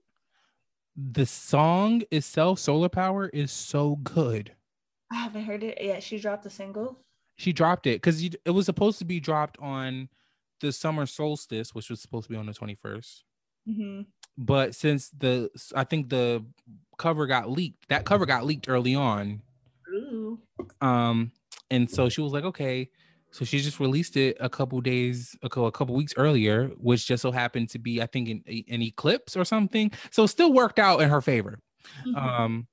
The song itself, Solar Power, is so good. I haven't heard it yet. She dropped a single. She dropped it because it was supposed to be dropped on the summer solstice, which was supposed to be on the 21st. Mm-hmm. But since the, I think the cover got leaked, that cover got leaked early on. Ooh. Um, and so she was like, okay. So she just released it a couple days ago, a couple weeks earlier, which just so happened to be, I think, an, an eclipse or something. So still worked out in her favor. Mm-hmm. Um,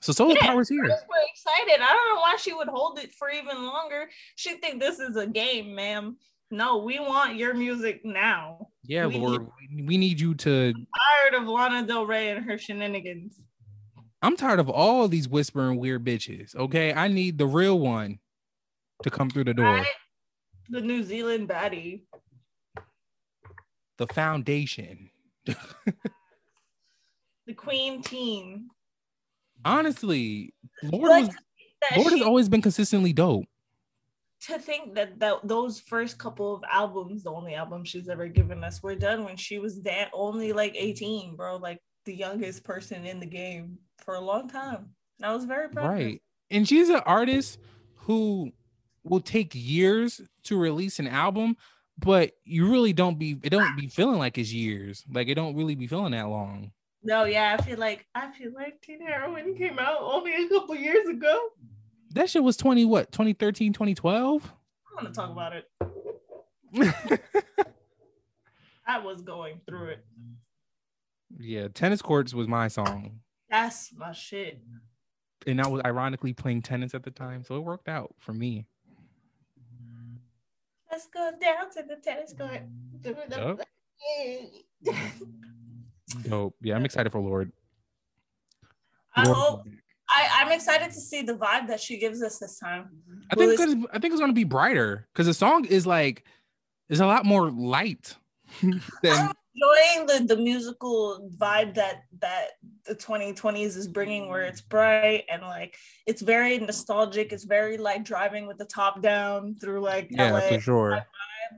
so solar yeah, power's here. We're excited. I don't know why she would hold it for even longer. She think this is a game, ma'am. No, we want your music now. Yeah, we Lorde, need, we need you to. I'm tired of Lana Del Rey and her shenanigans. I'm tired of all these whispering weird bitches. Okay, I need the real one to come through the door. Right? The New Zealand baddie. The foundation. [LAUGHS] the queen team. Honestly, Lorde, was, Lorde she, has always been consistently dope to think that, that those first couple of albums, the only album she's ever given us, were done when she was that only like 18, bro, like the youngest person in the game for a long time. I was very proud. Right. And she's an artist who will take years to release an album, but you really don't be it don't be feeling like it's years. Like it don't really be feeling that long. No, yeah, I feel like I feel like Teen Heroin came out only a couple years ago. That shit was 20 what? 2013, 2012? I want to talk about it. [LAUGHS] I was going through it. yeah, tennis courts was my song. That's my shit. And I was ironically playing tennis at the time, so it worked out for me. Let's go down to the tennis court. Yup. Dope. Yeah, I'm excited for Lorde. I Lorde- hope I, I'm excited to see the vibe that she gives us this time. I think Will it's gonna, I think it's gonna be brighter because the song is like is a lot more light [LAUGHS] than I'm enjoying the, the musical vibe that that the 2020s is bringing where it's bright and like it's very nostalgic. It's very like driving with the top down through like yeah LA for sure.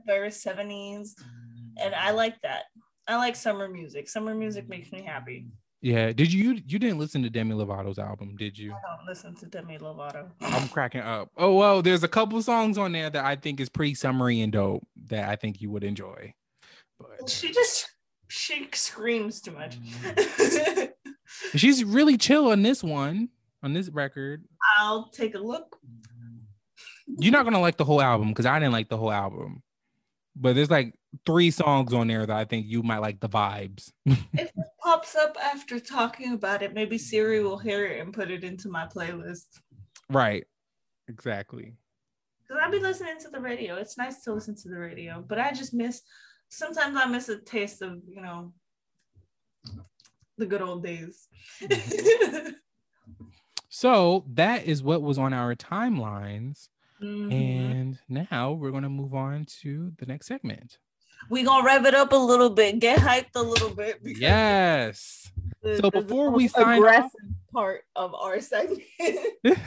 very 70s and I like that. I like summer music. Summer music makes me happy Yeah. Did you you didn't listen to Demi Lovato's album, did you? I don't listen to Demi Lovato I'm cracking up. Oh well, there's a couple songs on there that I think is pretty summery and dope that I think you would enjoy. But she just she screams too much mm. [LAUGHS] she's really chill on this one, on this record. I'll take a look You're not gonna like the whole album because I didn't like the whole album. But there's like three songs on there that I think you might like the vibes. [LAUGHS] pops up after talking about it, maybe Siri will hear it and put it into my playlist. right. Exactly. Because I've be listening to the radio. It's nice to listen to the radio, but I just miss sometimes I miss a taste of, you know, the good old days. [LAUGHS] So that is what was on our timelines. Mhm. And now we're gonna move on to the next segment. We gonna rev it up a little bit, get hyped a little bit. [LAUGHS] because Yes. the- So before we sign off- part of our segment. [LAUGHS]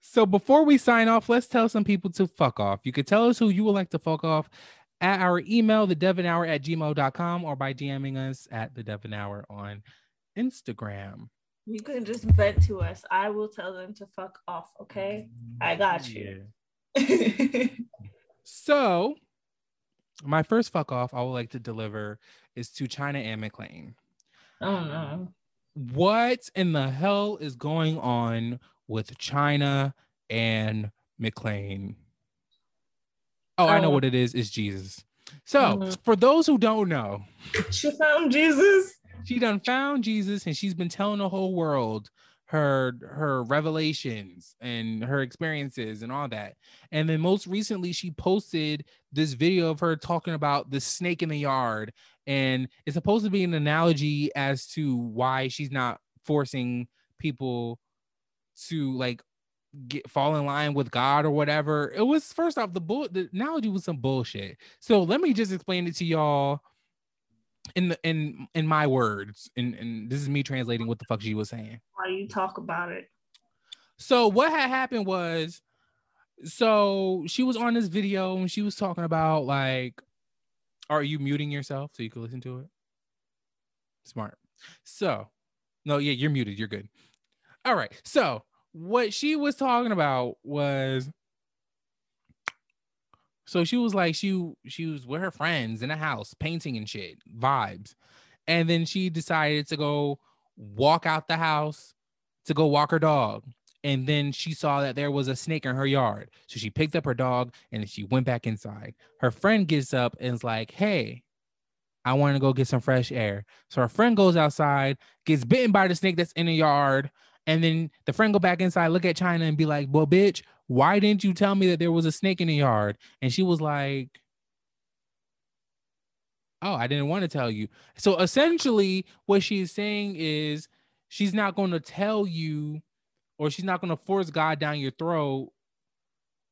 so before we sign off, let's tell some people to fuck off. You could tell us who you would like to fuck off at our email, the Devon Hour at gmail.com, or by DMing us at the Devon Hour on Instagram. you can just vent to us. I will tell them to fuck off. Okay, I got you. [LAUGHS] So my first fuck off I would like to deliver is to China Anne McClain. oh no. What in the hell is going on with China Anne McClain? Oh, I know Oh. what it is. It's Jesus. So, Mhm. for those who don't know, She found Jesus. she done found Jesus and she's been telling the whole world her her revelations and her experiences and all that. And then most recently she posted this video of her talking about the snake in the yard and it's supposed to be an analogy as to why she's not forcing people to like get fall in line with God or whatever. It was first off the bull the analogy was some bullshit. So let me just explain it to y'all in the in in my words. And and this is me translating what the fuck she was saying. Why you talk about it? So what had happened was so she was on this video and she was talking about like are you muting yourself so you can listen to it? Smart. So no, yeah, you're muted. You're good. All right. So what she was talking about was so she was like she she was with her friends in a house painting and shit vibes. And then she decided to go walk out the house to go walk her dog. And then she saw that there was a snake in her yard. So she picked up her dog and she went back inside. Her friend gets up and is like hey i want to go get some fresh air. So her friend goes outside gets bitten by the snake that's in the yard and then the friend go back inside look at china and be like well bitch why didn't you tell me that there was a snake in the yard? And she was like oh i didn't want to tell you. So essentially what she's saying is she's not going to tell you or she's not going to force god down your throat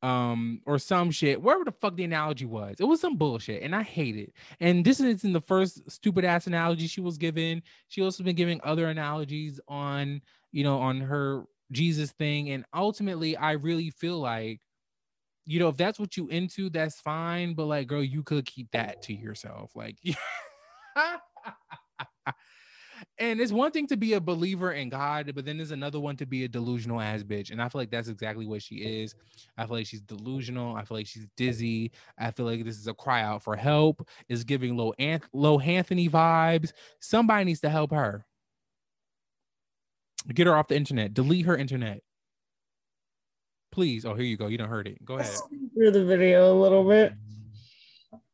um or some shit wherever the fuck the analogy was. It was some bullshit and i hate it. And this is in the first stupid ass analogy she was given. She also been giving other analogies on you know on her jesus thing and ultimately i really feel like you know if that's what you into that's fine but like girl you could keep that to yourself like [LAUGHS] and it's one thing to be a believer in God, but then there's another one to be a delusional ass bitch. And I feel like that's exactly what she is. I feel like she's delusional. I feel like she's dizzy. I feel like this is a cry out for help. Is giving low Anth- low Anthony vibes. Somebody needs to help her. Get her off the internet. Delete her internet. Please. Oh, here you go. You don't heard it. Go ahead. Through the video a little bit.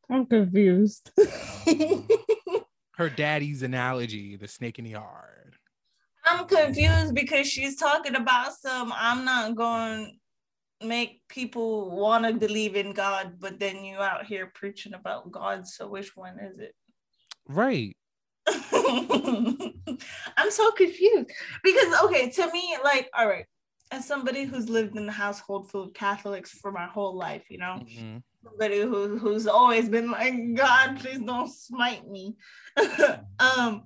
I'm confused. [LAUGHS] her daddy's analogy, the snake in the yard. I'm confused because she's talking about some I'm not going make people want to believe in God, but then you out here preaching about God. So which one is it? Right. [LAUGHS] I'm so confused because okay, to me, like, all right, as somebody who's lived in a household full of Catholics for my whole life, you know, mm-hmm. somebody who, who's always been like, God, please don't smite me. [LAUGHS] um,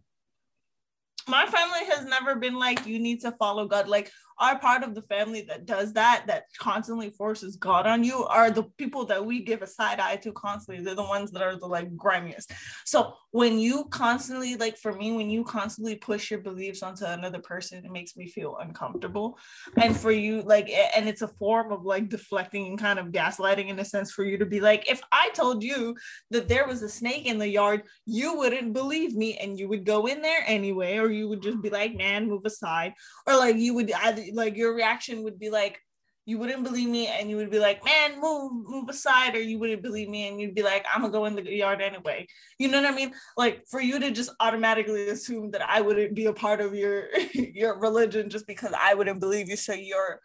my family has never been like you need to follow god like our part of the family that does that that constantly forces god on you are the people that we give a side eye to constantly they're the ones that are the like grimiest so when you constantly like for me when you constantly push your beliefs onto another person it makes me feel uncomfortable and for you like and it's a form of like deflecting and kind of gaslighting in a sense for you to be like if i told you that there was a snake in the yard you wouldn't believe me and you would go in there anyway or you would just be like, man, move aside. Or like you would either like your reaction would be like, you wouldn't believe me and you would be like, man, move, move aside, or you wouldn't believe me and you'd be like, I'm gonna go in the yard anyway. You know what I mean? Like for you to just automatically assume that I wouldn't be a part of your [LAUGHS] your religion just because I wouldn't believe you. So your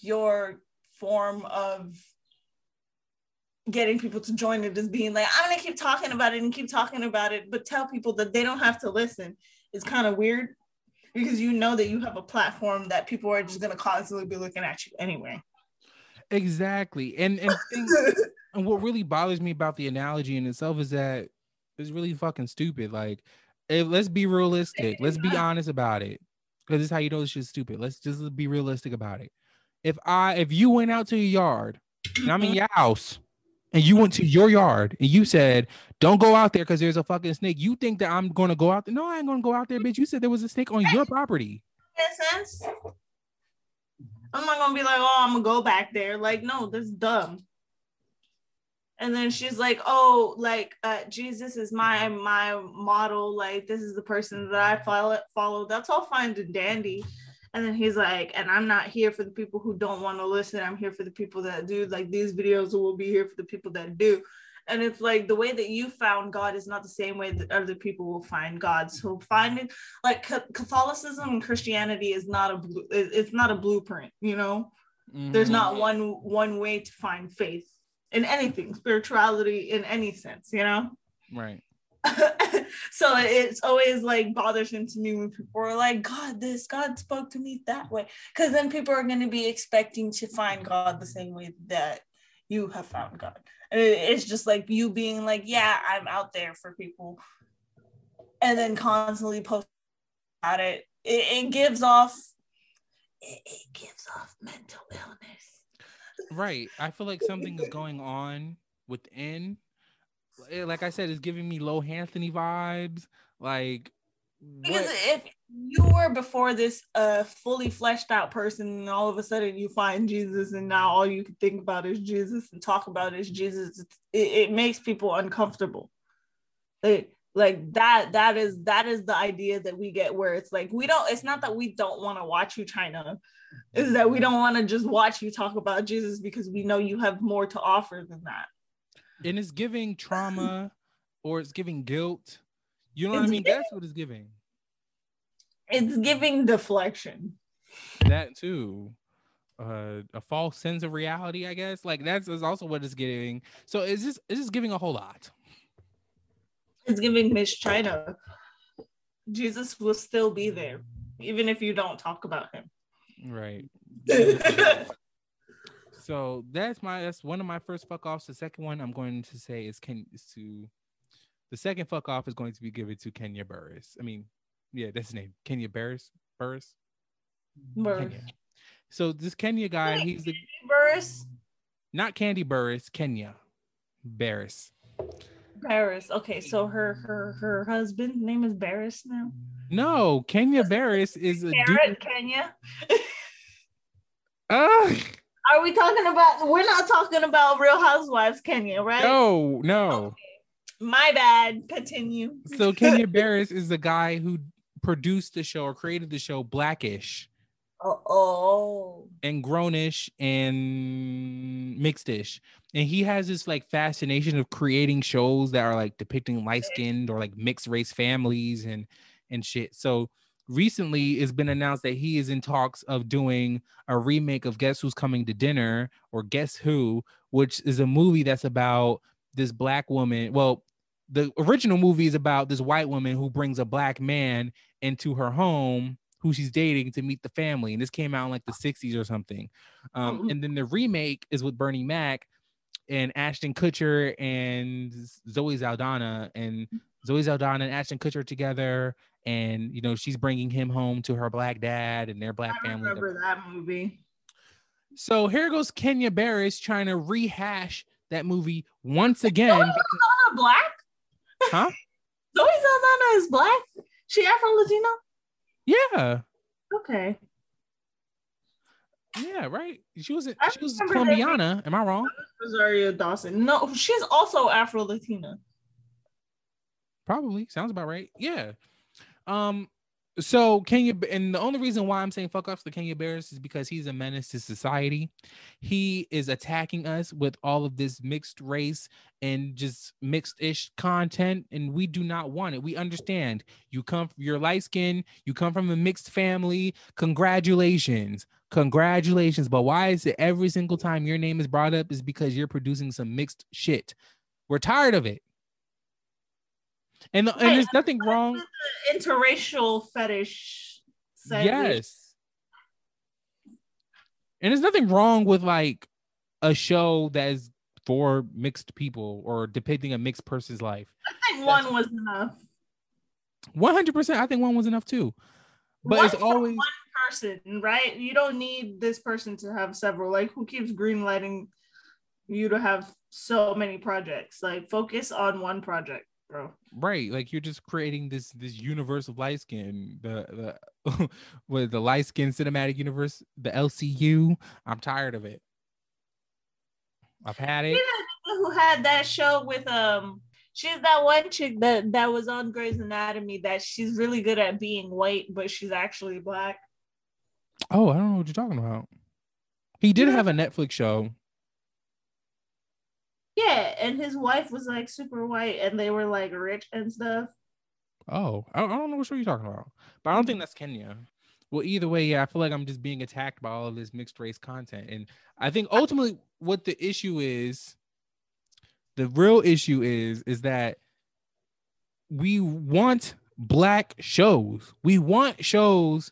your form of getting people to join it is being like, I'm gonna keep talking about it and keep talking about it, but tell people that they don't have to listen is kind of weird because you know that you have a platform that people are just gonna constantly be looking at you anyway. Exactly. And and, things, [LAUGHS] and what really bothers me about the analogy in itself is that it's really fucking stupid. Like, if, let's be realistic. Let's be honest about it. Because this is how you know this shit's stupid. Let's just be realistic about it. If I if you went out to your yard and I'm in mm-hmm. your house and you went to your yard and you said, "Don't go out there because there's a fucking snake," you think that I'm going to go out there? No, I ain't going to go out there, bitch. You said there was a snake on your property. Sense. I'm not gonna be like, "Oh, I'm gonna go back there." Like, no, that's dumb. And then she's like, "Oh, like uh, Jesus is my my model. Like, this is the person that I follow. Follow. That's all fine and dandy." And then he's like, and I'm not here for the people who don't want to listen. I'm here for the people that do. Like these videos will be here for the people that do. And it's like the way that you found God is not the same way that other people will find God. So finding like Catholicism and Christianity is not a it's not a blueprint. You know, mm-hmm. there's not one one way to find faith in anything, spirituality in any sense. You know, right. [LAUGHS] so it's always like bothersome to me when people are like, God, this, God spoke to me that way. Because then people are going to be expecting to find God the same way that you have found God. And it's just like you being like, yeah, I'm out there for people. And then constantly post about it. It, it gives off, it, it gives off mental illness. Right. I feel like something is going on within like I said, it's giving me low Anthony vibes. Like because what? if you were before this uh fully fleshed out person and all of a sudden you find jesus and now all you can think about is jesus and talk about is jesus it, it makes people uncomfortable like that that is that is the idea that we get where it's like we don't it's not that we don't want to watch you china is that we don't want to just watch you talk about jesus because we know you have more to offer than that and it's giving trauma or it's giving guilt. You know it's what I mean? Giving, That's what it's giving. It's giving deflection. That too. Uh, a false sense of reality, I guess. Like that's is also what it's giving. So it's just it's just giving a whole lot. It's giving Miss China. Jesus will still be there, even if you don't talk about him. Right. [LAUGHS] so that's my that's one of my first fuck offs. The second one I'm going to say is Ken is to the second fuck off is going to be given to Kenya Burris. I mean, yeah, that's his name. Kenya Burris. Burris. Burris. Kenya. So this Kenya guy, he's the Burris. Not Kandi Burruss, Kenya Barris. Barris. Okay, so her her her husband name is Barris now. No, Kenya Barris is a Carrot Kenya. [LAUGHS] Uh, Are we talking about? We're not talking about Real Housewives Kenya, right? no, no. My bad. Continue. So Kenya [LAUGHS] Barris is the guy who produced the show or created the show Blackish Oh, oh. and Grownish and Mixedish. And he has this like fascination of creating shows that are like depicting light skinned or like mixed race families and and shit. So recently it's been announced that he is in talks of doing a remake of Guess Who's Coming to Dinner or Guess Who, which is a movie that's about this black woman. Well, the original movie is about this white woman who brings a black man into her home who she's dating to meet the family. And this came out in like the 60s or something. Um, Mhm. and then the remake is with Bernie Mac and Ashton Kutcher and Zoe Saldana. And Zoe Saldana and Ashton Kutcher together. And, you know, she's bringing him home to her black dad and their black I family. remember that movie. So here goes Kenya Barris trying to rehash that movie once again. Zoe because- black? Huh? Zoe Saldana is black? She Afro Latina? yeah. Okay. Yeah, right. She was I she was Colombiana. Am I wrong? Rosario Dawson. No, she's also Afro Latina. Probably sounds about right. Yeah. Um. So Kenya, and the only reason why I'm saying fuck off to Kenya Barris is because he's a menace to society. He is attacking us with all of this mixed race and just mixed ish content, and we do not want it. We understand you come, you're light skinned, you come from a mixed family. Congratulations, congratulations. But why is it every single time your name is brought up is because you're producing some mixed shit? We're tired of it. And, and there's nothing wrong. Interracial fetish. Yes. And there's nothing wrong with like a show that is for mixed people or depicting a mixed person's life. I think one was enough. 100%. I think one was enough too. But One it's always one person, right? You don't need this person to have several. Like, who keeps greenlighting you to have so many projects? Like, focus on one project, bro. right. Like you're just creating this this universe of light skin, the the [LAUGHS] with the light skin cinematic universe, the LCU. I'm tired of it. I've had it. Who had that show with um? She's that one chick that that was on Grey's Anatomy. That she's really good at being white, but she's actually black. Oh, I don't know what you're talking about. He did have a Netflix show. Yeah, and his wife was like super white, and they were like rich and stuff. Oh, I, I don't know what show you're talking about, but I don't think mm-hmm. that's Kenya. Well, either way, yeah, I feel like I'm just being attacked by all of this mixed race content, and I think ultimately what the issue is, the real issue is, is that we want black shows. We want shows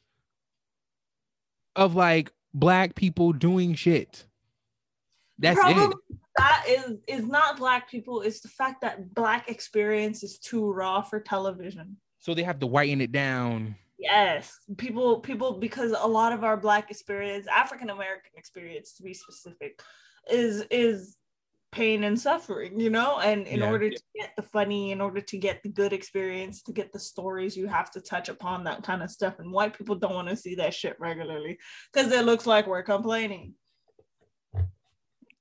of like black people doing shit. That's it. problem with that is is not black people it's the fact that black experience is too raw for television So they have to whiten it down. yes people people because a lot of our black experience african american experience to be specific is is pain and suffering you know and in Yeah. order to get the funny in order to get the good experience to get the stories you have to touch upon that kind of stuff and white people don't want to see that shit regularly because it looks like we're complaining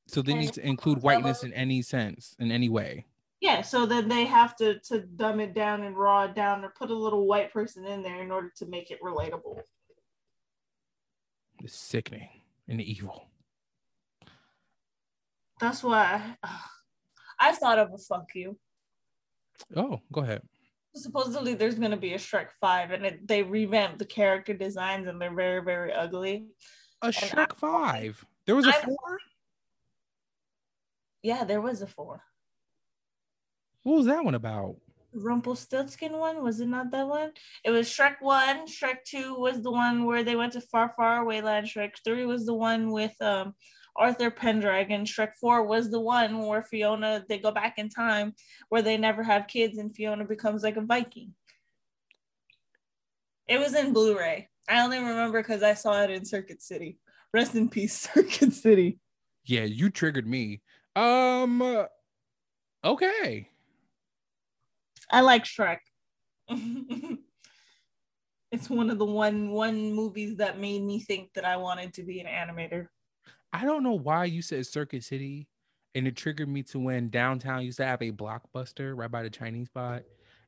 So they need to include whiteness in any sense, in any way. Yeah, so then they have to to dumb it down and raw it down or put a little white person in there in order to make it relatable. It's sickening and evil. That's why ugh, I thought of a fuck you. Oh, go ahead. Supposedly there's gonna be a Shrek Five, and it, they revamped the character designs, and they're very very ugly. A Shrek Five. There was a I'm- four. Yeah, there was a four. What was that one about? Rumpelstiltskin one was it not that one? It was Shrek one. Shrek two was the one where they went to far, far away land. Shrek three was the one with um Arthur Pendragon. Shrek four was the one where Fiona they go back in time where they never have kids and Fiona becomes like a Viking. It was in Blu-ray. I only remember because I saw it in Circuit City. Rest in peace, [LAUGHS] Circuit City. Yeah, you triggered me. Um. Okay. I like Shrek. [LAUGHS] It's one of the one one movies that made me think that I wanted to be an animator. I don't know why you said Circuit City, and it triggered me to when downtown used to have a blockbuster right by the Chinese spot,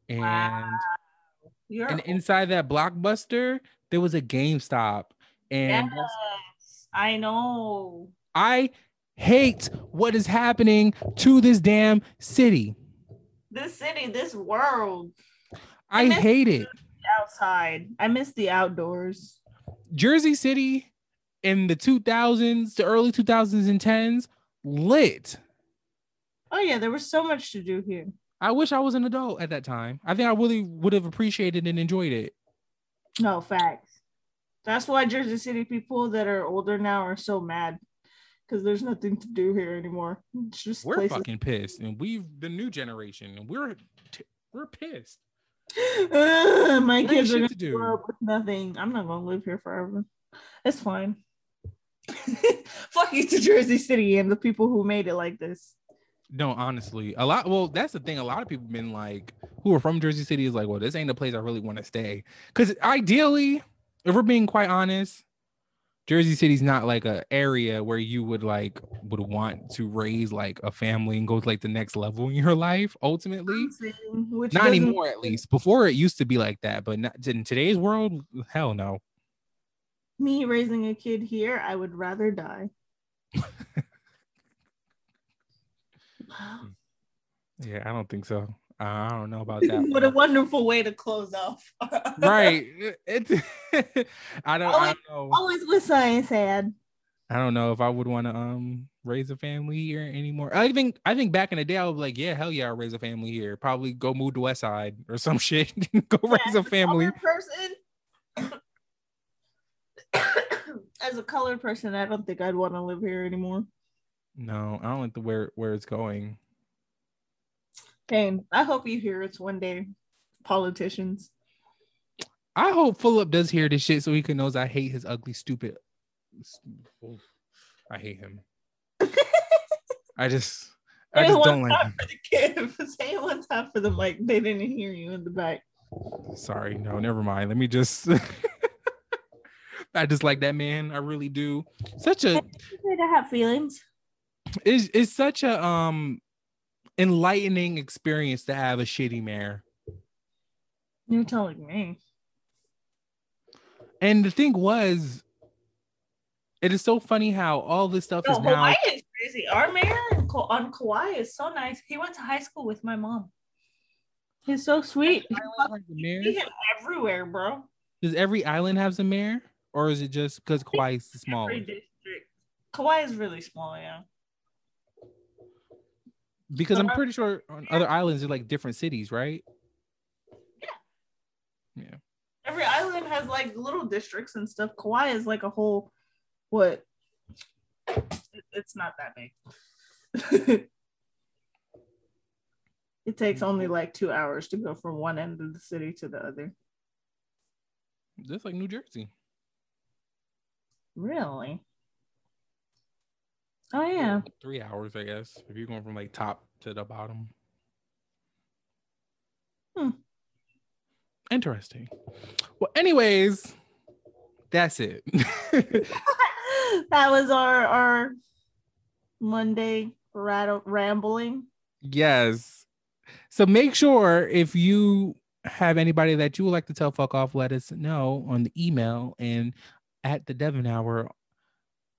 and Wow. And inside that blockbuster there was a GameStop, and yes, I know. I hate what is happening to this damn city. This city, this world. I miss- hate it. Outside. I miss the outdoors. Jersey City in the 2000s to early 2010s lit. Oh yeah, there was so much to do here. I wish I was an adult at that time. I think I really would have appreciated and enjoyed it. No facts. That's why Jersey City people that are older now are so mad because there's nothing to do here anymore. It's just We're places. fucking pissed, and we've the new generation, and we're t- we're pissed. Ugh, my ain't kids are gonna to do. grow up with nothing. I'm not gonna live here forever. It's fine. [LAUGHS] Fuck you to Jersey City and the people who made it like this. No, honestly, a lot. Well, that's the thing. A lot of people been like, who are from Jersey City, is like, well, this ain't the place I really want to stay. Because ideally, if we're being quite honest, Jersey City's not like a area where you would like would want to raise like a family and go to like the next level in your life. Ultimately, Which not anymore. At least before it used to be like that, but not, in today's world, hell no. Me raising a kid here, I would rather die. [LAUGHS] Yeah, I don't think so. I don't know about that. what a wonderful way to close off. right. [LAUGHS] It, [LAUGHS] I don't. I don't know. Always with science sad. I don't know if I would want to um raise a family here anymore. I think I think back in the day I was like, yeah, hell yeah, I'll raise a family here. Probably go move to West Side or some [LAUGHS] shit. go raise a family. Person. [COUGHS] As a colored person, I don't think I'd want to live here anymore. No, I don't like the where where it's going. Kane, I hope you hear it's one day, politicians. I hope Fulop does hear this shit so he can knows I hate his ugly, stupid. Oof. I hate him. [LAUGHS] I just I just don't like him. for the kid. [LAUGHS] Say it one time for the mic. They didn't hear you in the back. Sorry, no, never mind. Let me just [LAUGHS] I just like that man. I really do. Such a. I have feelings. it's, it's such a um enlightening experience to have a shitty mayor. You're telling me. And the thing was, it is so funny how all this stuff No, is now. Hawaii is crazy. Our mayor on Kauai is so nice. He went to high school with my mom. He's so sweet. Island has a mayor? See him everywhere, bro. Does every island have a mayor, or is it just because Kauai is small? Every district. Kauai is really small, yeah. Because I'm Uh-huh. pretty sure on other islands they're like different cities, right? Yeah. Yeah. Every island has like little districts and stuff. Kauai is like a whole what? It's not that big. [LAUGHS] it takes only like two hours to go from one end of the city to the other. Just like New Jersey. Really? Oh yeah. Three hours, I guess, if you're going from like top to the bottom. Hmm. Interesting. Well, anyways, that's it. [LAUGHS] [LAUGHS] that was our our Monday rat- rambling. yes. So make sure if you have anybody that you would like to tell fuck off, let us know on the email and at the Devon Hour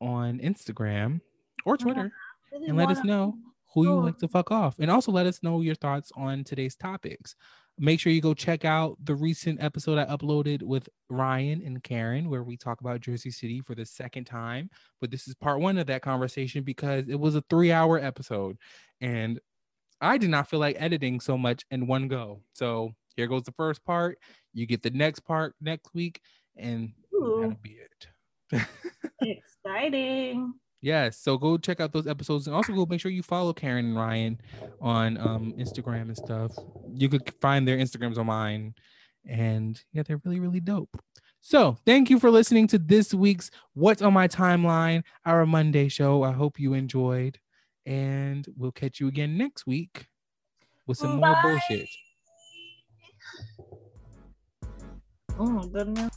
on Instagram or Twitter. and let us know who you like to fuck off. And also let us know your thoughts on today's topics. Make sure you go check out the recent episode I uploaded with Ryan and Karen, where we talk about Jersey City for the second time. But this is part one of that conversation because it was a three hour episode. And I did not feel like editing so much in one go. So here goes the first part. You get the next part next week, and that'll be it. [LAUGHS] exciting. Yes. So go check out those episodes and also go make sure you follow Karen and Ryan on um, Instagram and stuff. You could find their Instagrams on mine. And yeah, they're really, really dope. So thank you for listening to this week's What's on My Timeline, our Monday show. I hope you enjoyed. And we'll catch you again next week with some more bullshit. Oh goodness.